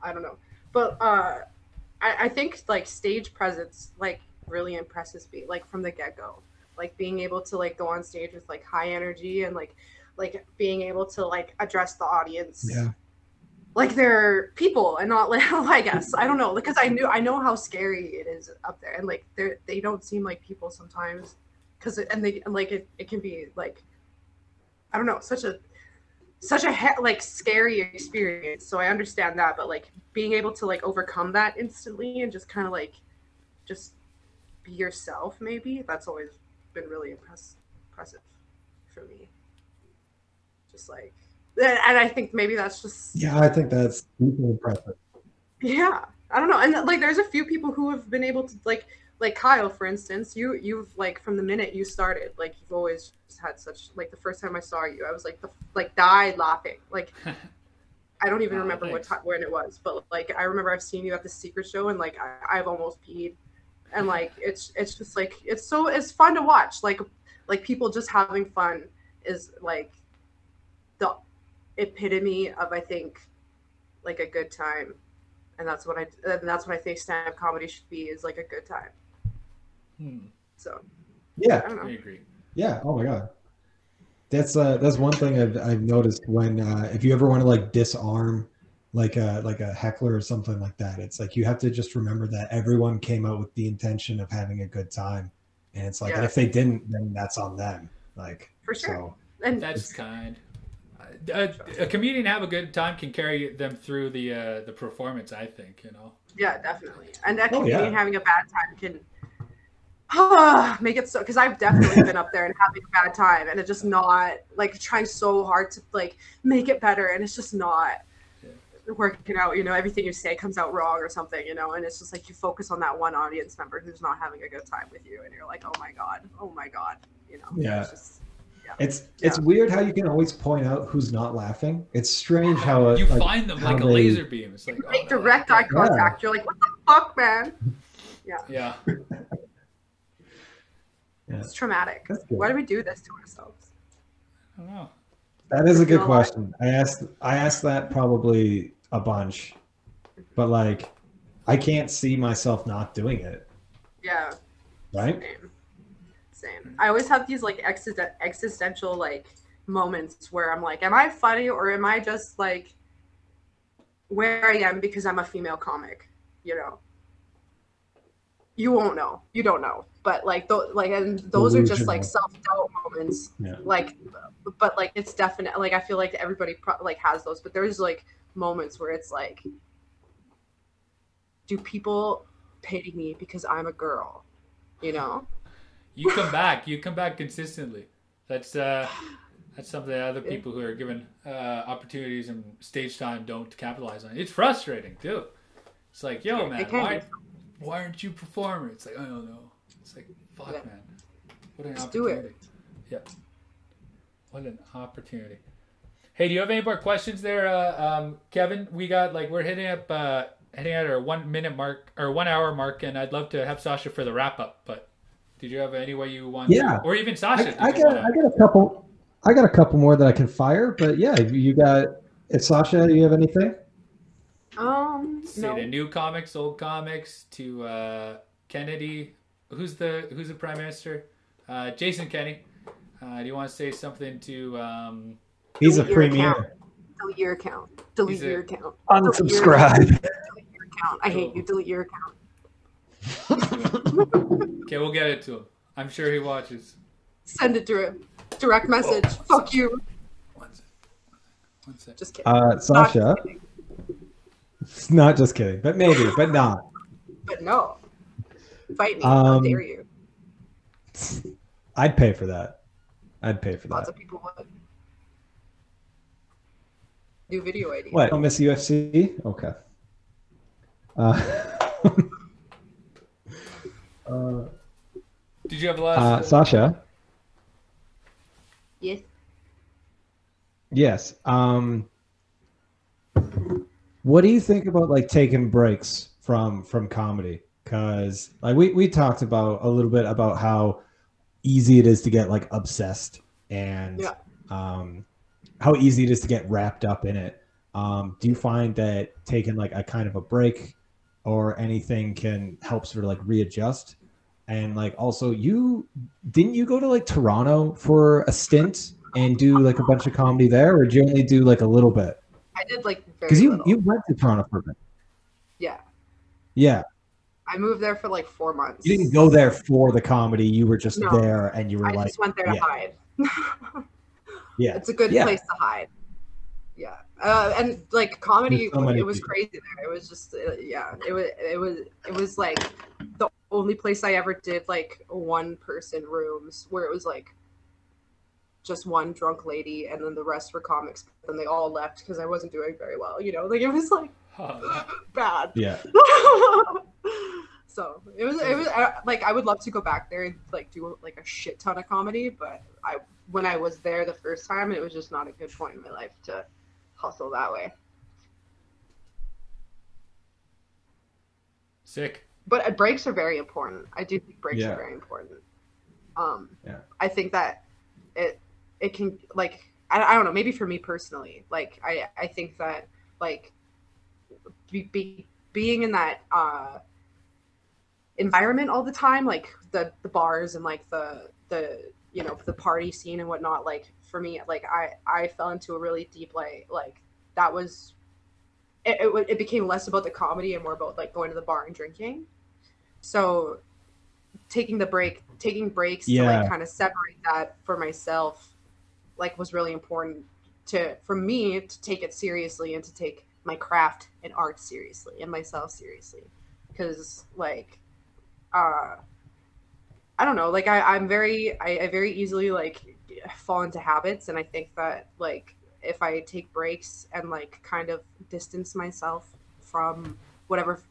I don't know, but uh, I, I think like stage presence like really impresses me. Like from the get go, like being able to like go on stage with like high energy and like like being able to like address the audience yeah. like they're people and not like I guess I don't know because I knew I know how scary it is up there and like they they don't seem like people sometimes because and they and like it, it can be like I don't know such a such a he- like scary experience so I understand that but like being able to like overcome that instantly and just kind of like just be yourself maybe that's always been really impress- impressive for me just like and I think maybe that's just Yeah, I think that's super impressive. yeah, I don't know, and like there's a few people who have been able to like like Kyle, for instance. You you've like from the minute you started, like you've always just had such like the first time I saw you, I was like the like died laughing. Like I don't even Aw, remember what time when it was, but like I remember I've seen you at the secret show and like I, I've almost peed, and like it's it's just like it's so it's fun to watch. Like like people just having fun is like the epitome of I think like a good time, and that's what I and that's what I think stand up comedy should be is like a good time. Hmm, So Yeah, I don't I agree. Yeah. Oh my god. That's uh that's one thing I've I've noticed when uh if you ever want to like disarm like a like a heckler or something like that, it's like you have to just remember that everyone came out with the intention of having a good time. And it's like and if they didn't, then that's on them. Like For sure. so And That's kind. A, a comedian have a good time can carry them through the uh, the performance. I think you know. yeah, definitely. And that Oh, comedian yeah. having a bad time can make it so because I've definitely been up there and having a bad time and it's just not like trying so hard to like make it better and it's just not working out you know everything you say comes out wrong or something you know and it's just like you focus on that one audience member who's not having a good time with you and you're like oh my god oh my god you know Yeah. it's just it's it's weird how you can always point out who's not laughing. It's strange how uh, You like, find them like a they- laser beam. It's like you oh, make no, direct I eye can't. contact you're like what the fuck man Yeah. Yeah. it's traumatic why do we do this to ourselves I don't know. That is a good question. I asked I asked that probably a bunch, but like I can't see myself not doing it. Yeah. Right? Same. Same. I always have these like existen- existential like moments where I'm like, am I funny or am I just like where I am because I'm a female comic? You know. You won't know. You don't know. But like, th- like, and those are just like self doubt moments. Yeah. Like, but like, it's definite. Like, I feel like everybody pro- like has those. But there's like moments where it's like, do people pity me because I'm a girl? You know. You come back. You come back consistently. That's uh, that's something that other people who are given uh, opportunities and stage time don't capitalize on. It's frustrating too. It's like, yo, man, why, why aren't you performing? It's like, I don't know. It's like, fuck, Yeah. man. What an it. opportunity. Yeah. What an opportunity. Hey, do you have any more questions there, uh, um, Kevin? We got like we're hitting up, uh, hitting at our one minute mark or one hour mark, and I'd love to have Sausha for the wrap up. But did you have any way you want? Yeah. to, or even Sausha. I, I got wanna- I got a couple I got a couple more that I can fire, but yeah, you got if Sausha, do you have anything? Um, say no. to new comics, old comics, to uh, Kennedy. Who's the who's the prime minister? Uh, Jason Kenney. Uh, do you want to say something to? Um, He's a Your premier. Delete your account. Delete a- your account. Unsubscribe. Delete your Account. I hate you. Delete your account. Okay, we'll get it to him. I'm sure he watches. Send it to him. Direct message. Fuck you. One sec. One sec. Just kidding. Uh, Not Sausha, just kidding. it's not just kidding, but maybe, but not. But no. Fight me. How Um, dare you? I'd pay for that. I'd pay for Lots that. Lots of people would. New video idea. What? Don't miss UFC? Okay. Uh, uh, Did you have the last? uh, Sausha. Yes. Yes. Um, what do you think about like taking breaks from from comedy? Because like we we talked about a little bit about how easy it is to get like obsessed and Yeah. um, how easy it is to get wrapped up in it. Um, do you find that taking like a kind of a break or anything can help sort of like readjust? And like also, you didn't you go to like Toronto for a stint and do like a bunch of comedy there, or did you only do like a little bit? I did like Because you little. you went to Toronto for a bit. yeah. Yeah, I moved there for like four months. you didn't go there for the comedy. You were just No. there, and you were I like, just went there to hide. yeah, it's a good Yeah. place to hide. Yeah, uh, and like comedy, so it was people. crazy there. It was just, uh, yeah, it was, it was, it was like the only place I ever did like one person rooms where it was like just one drunk lady, and then the rest were comics. Then they all left because I wasn't doing very well. You know, like it was like Oh, bad. yeah. so it was it was uh, like I would love to go back there and like do like a shit ton of comedy, but I when I was there the first time, it was just not a good point in my life to hustle that way. sick. But uh, breaks are very important. I do think breaks Yeah. are very important. Um, Yeah. I think that it it can like I, I don't know maybe for me personally like I I think that like be, be being in that uh environment all the time like the the bars and like the the you know the party scene and whatnot like for me like I I fell into a really deep like like that was it, it, it became less about the comedy and more about like going to the bar and drinking so taking the break taking breaks to like kind of separate that for myself like was really important to for me to take it seriously and to take my craft and art seriously and myself seriously. Because like uh i don't know like I, i'm very I, I very easily like fall into habits and i think that like if i take breaks and like kind of distance myself from whatever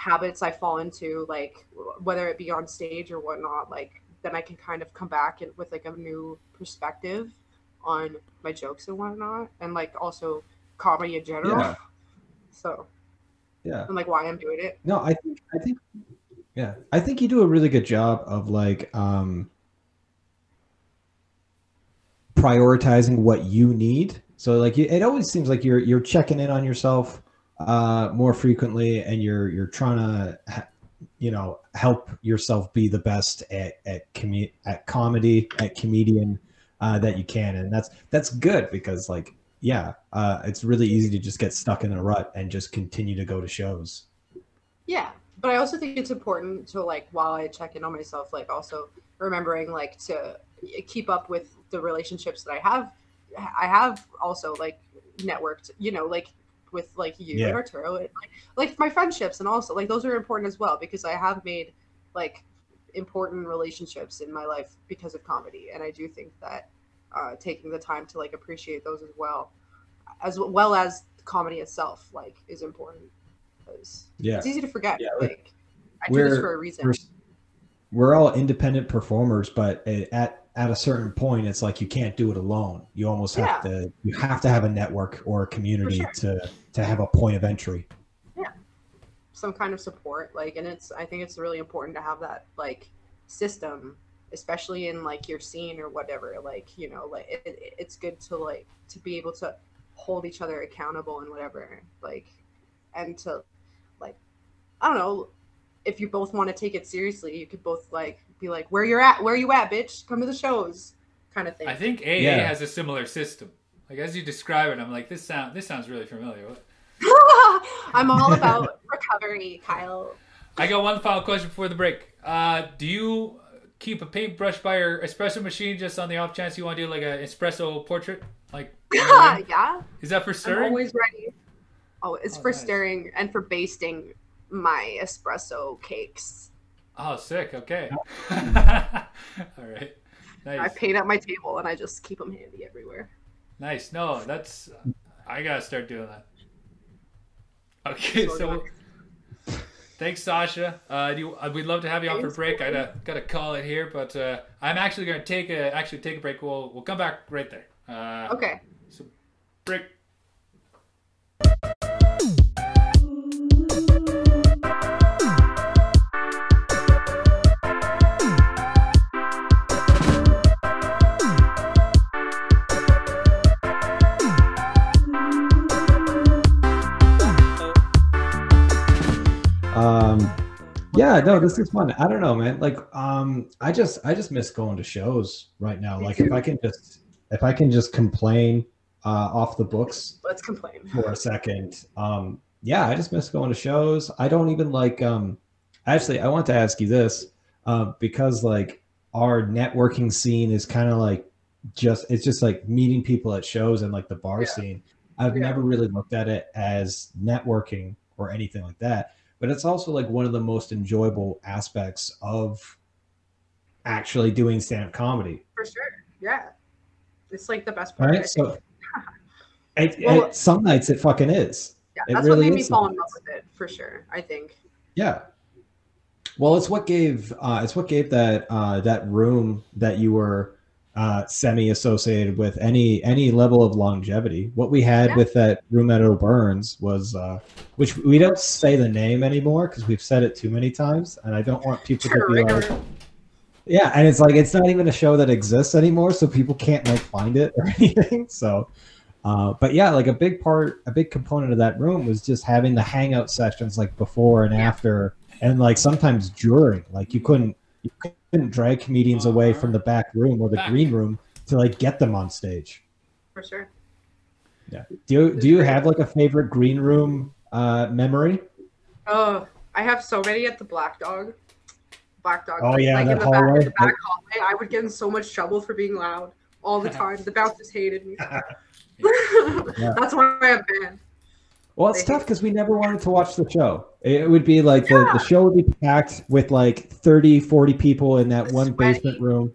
habits I fall into, like whether it be on stage or whatnot, like then I can kind of come back and with like a new perspective on my jokes and whatnot, and like also comedy in general. Yeah. So Yeah. and like why I'm doing it. No, I think I think yeah, I think you do a really good job of like um prioritizing what you need. So like it always seems like you're you're checking in on yourself uh, more frequently, and you're you're trying to you know help yourself be the best at at at comedy at comedian uh, that you can, and that's that's good because like yeah, uh, it's really easy to just get stuck in a rut and just continue to go to shows. Yeah, but I also think it's important to like while I check in on myself, like also remembering like to keep up with the relationships that I have. I have also like networked, you know, like with like you Yeah. and Arturo, and, like like my friendships, and also like those are important as well because I have made like important relationships in my life because of comedy, and I do think that uh, taking the time to like appreciate those as well, as well as comedy itself, like is important because Yeah. it's easy to forget. Yeah, we're- like I do this for a reason. we're, we're all independent performers, but at at a certain point, it's like you can't do it alone. You almost have to you have to have a network or a community to to have a point of entry. Yeah. Some kind of support like and it's i think it's really important to have that like system especially in like your scene or whatever like you know like it, it- it's good to like to be able to hold each other accountable and whatever like and to like i don't know if you both want to take it seriously you could both like be like where you're at where you at bitch come to the shows kind of thing I think AA Yeah. has a similar system. Like as you describe it, I'm like, this sound this sounds really familiar. What- i'm all about recovery kyle I got one final question before the break. Uh, do you keep a paintbrush by your espresso machine just on the off chance you want to do like an espresso portrait? Like, yeah is that for I'm stirring? always ready. Oh, it's Oh, for nice. stirring and for basting my espresso cakes. Oh, sick. Okay. All right. Nice. I paint up my table and I just keep them handy everywhere. Nice. No, that's. I gotta start doing that. Okay, So so thanks, Sausha. Uh, do you, uh, we'd love to have you on for a Thanks, break. I Corey. gotta gotta call it here, but uh, I'm actually gonna take a actually take a break. We'll we'll come back right there. Uh, Okay. break. Yeah, no, this is fun. I don't know, man. Like, um, I just, I just miss going to shows right now. Me Like, if. I can just, if I can just complain uh, off the books Let's complain. for a second. Um, yeah, I just miss going to shows. I don't even like. Um, actually, I want to ask you this uh, because like our networking scene is kind of like just it's just like meeting people at shows and like the bar Yeah. scene. I've Yeah. never really looked at it as networking or anything like that, but it's also like one of the most enjoyable aspects of actually doing stand-up comedy. For sure. Yeah. It's like the best part. Right? So it, Well- it- some nights it fucking is. yeah, it that's really what made me fall in love with it, for sure. I think. Yeah. Well, it's what gave uh, it's what gave that uh, that room that you were uh, semi associated with any any level of longevity. What we had Yeah. with that room at O'Byrne's was, uh, which we don't say the name anymore because we've said it too many times, and I don't want people to be like, yeah, and it's like it's not even a show that exists anymore, so people can't like find it or anything. So, uh, but yeah, like a big part, a big component of that room was just having the hangout sessions like before and after, and like sometimes during. Like you couldn't you couldn't drag comedians away from the back room or the Back. green room to like get them on stage. For sure. Yeah. Do you do you have like a favorite green room uh, memory? Oh, I have so many at the Black Dog. Black Dog. Oh, yeah, like that in the back, hallway. in the back hallway. I would get in so much trouble for being loud all the time. The bouncers hated me. That's why I'm banned. Well, it's They- tough because we never wanted to watch the show. It would be like the, Yeah. the show would be packed with like 30, 40 people in that one Sweaty. basement room.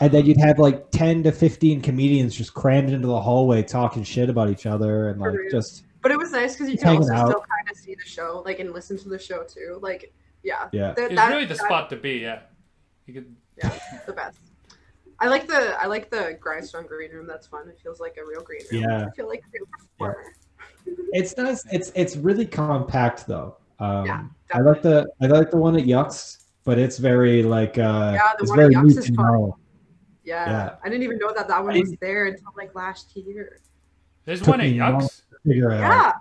And then you'd have like 10 to 15 comedians just crammed into the hallway talking shit about each other and like Agreed. just, But it was nice because you could also out. still kind of see the show, like, and listen to the show too. Like, yeah, yeah. Th- It's that- really the that- spot to be. Yeah. You could. Yeah, the best. I like the I like the grindstone green room. That's fun. It feels like a real green room. Yeah. I feel like a real performer. It's nice. It's it's really compact though. Um, Yeah, I like the I like the one at Yucks, but it's very like uh Yeah, the it's one at very Yucks is fun. Yeah. Yeah. I didn't even know that that one was there until like last year. There's Took one at me Yucks. Figure it out. Yeah.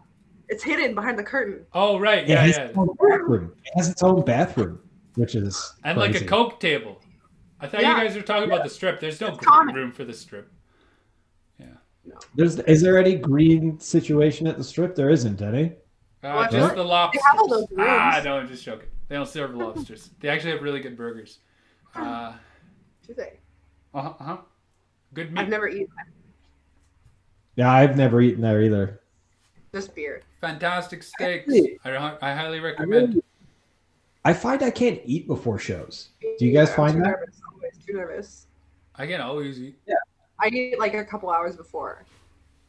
It's hidden behind the curtain. Oh right, It yeah, has yeah. bathroom. It has its own bathroom, which is And like a. Coke table. I thought Yeah. you guys were talking about the strip. There's no It's green common. room for the strip. There's is there any green situation at the strip? There isn't any. Uh, What? just the lobsters. They have all those ah, rooms. no, I'm just joking. They don't serve lobsters. They actually have really good burgers. Uh Do they? huh. Uh-huh. Good meat. I've never eaten Yeah, I've never eaten there either. just beer. Fantastic steaks. Actually- I, I highly I, recommend. really- I find I can't eat before shows. Do you guys I'm find too that? Nervous. Always too nervous. I can always eat. I eat like a couple hours before,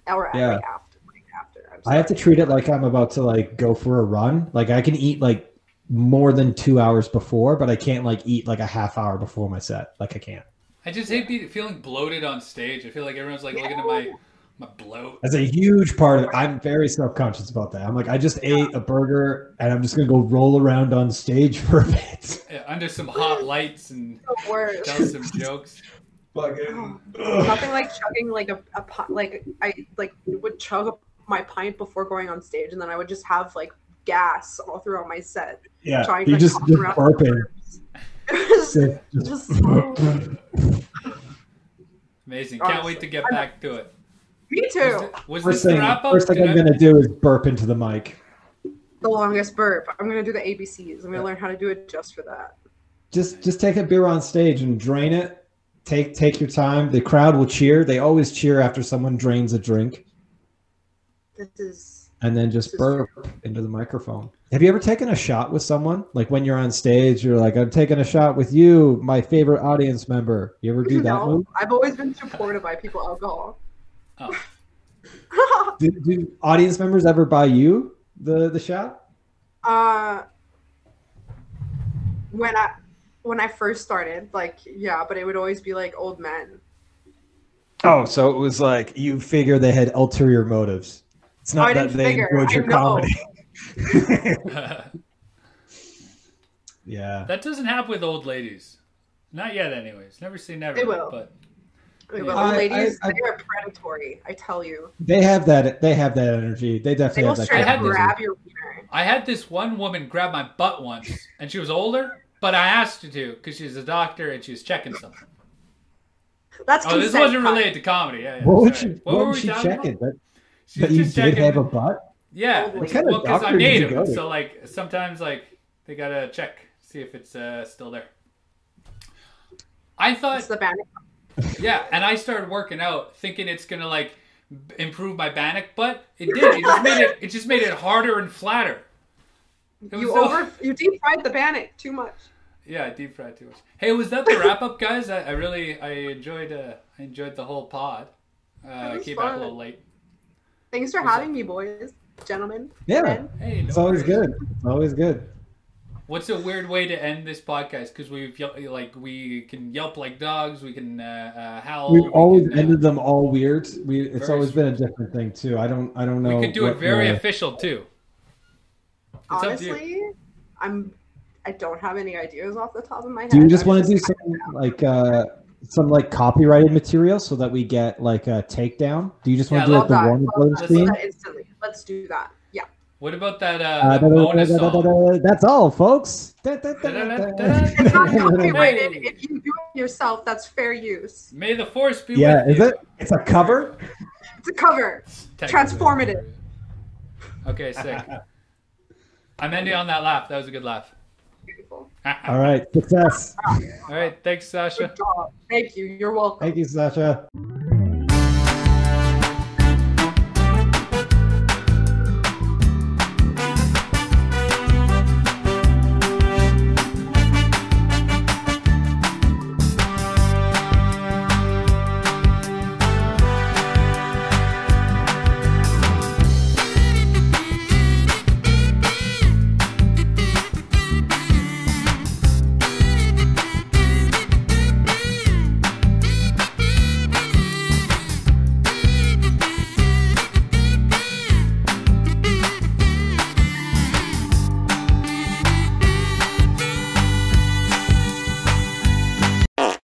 or Yeah. like after. Like after. I'm I have to treat it like I'm about to like go for a run. Like I can eat like more than two hours before, but I can't like eat like a half hour before my set. Like I can't. I just hate be, feeling bloated on stage. I feel like everyone's like looking at my my bloat. That's a huge part of it. I'm very self conscious about that. I'm like, I just ate a burger and I'm just gonna go roll around on stage for a bit. Yeah, under some hot lights and tell some jokes. Fucking. Oh. Nothing like chugging like a, a pi- like I like would chug my pint before going on stage, and then I would just have like gas all throughout my set. Yeah, trying to you like, just cough just burping. It Just- just Amazing. Can't wait to get back to it. Me Was, too. th- was First the thing, first thing I'm gonna do is burp into the mic. The longest burp. I'm gonna do the ABCs. I'm gonna learn how to do it just for that. Just just take a beer on stage and drain it. Take take your time. The crowd will cheer. They always cheer after someone drains a drink, This is and then just burp into the microphone. Have you ever taken a shot with someone? Like when you're on stage, you're like, "I'm taking a shot with you, my favorite audience member." You ever do that no. I've always been supported by people alcohol. Oh. Do, do audience members ever buy you the the shot? uh, when I when I first started, like yeah, but it would always be like old men. Oh, so it was like you figure they had ulterior motives. It's Oh, not that they figure. enjoyed your comedy. yeah. that doesn't happen with old ladies. Not yet, anyways. Never say never. They will. But But Yeah. old I- ladies, I- I- they are predatory. I tell you, They have that. They have that energy. They they definitely will have that. straight I had this- grab your wiener. I had this one woman grab my butt once, and she was older, but I asked her to because she's a doctor and she was checking something. That's Oh, this wasn't Kyle. related to comedy. Yeah, yeah, What would sorry. she? What, were was we she talking checking? about? That, She was that you just did checking. Have a butt? Yeah, What kind of well, because doctor I'm native, so like sometimes like they gotta check see if it's uh, still there. I It's thought, the band. yeah, and I started working out thinking it's gonna like improve my bannock, but it did. It just made it. It just made it harder and flatter. It was You so- over you deep fried the bannock too much. Yeah, I deep fried too much. Hey, was that the wrap up, guys? I, I really I enjoyed uh, I enjoyed the whole pod. Uh, I was came back a little late. Thanks for Was having me, boys, gentlemen. Yeah, men. Hey, no it's always worries. good. It's always good. What's a weird way to end this podcast? Because we've yel- like we can yelp like dogs, we can uh, uh, howl. We've we always can, uh, ended them all weird. We it's Very always been a different thing too. I don't I don't know. We could do it very official too. It's up to you. Honestly, I'm. I don't have any ideas off the top of my head. do you just I'm want to do some like uh some like copyrighted material so that we get like a takedown? Do you just want Yeah, to do Love like the that. Warner Love Brothers theme? Let's do that instantly. Let's do that. Yeah. What about that uh, Uh, that da- da- bonus da- da- da- song? da- That's all, folks. Da- da- da- da- da- It's not copyrighted. If you do it yourself, that's fair use. May the force be Yeah, with is it? It's a cover. It's a cover. Transformative. Okay, sick. I'm ending on that laugh. That was a good laugh. Beautiful. All right, success. All right, thanks, Sausha. Good job. Thank you. You're welcome. Thank you, Sausha.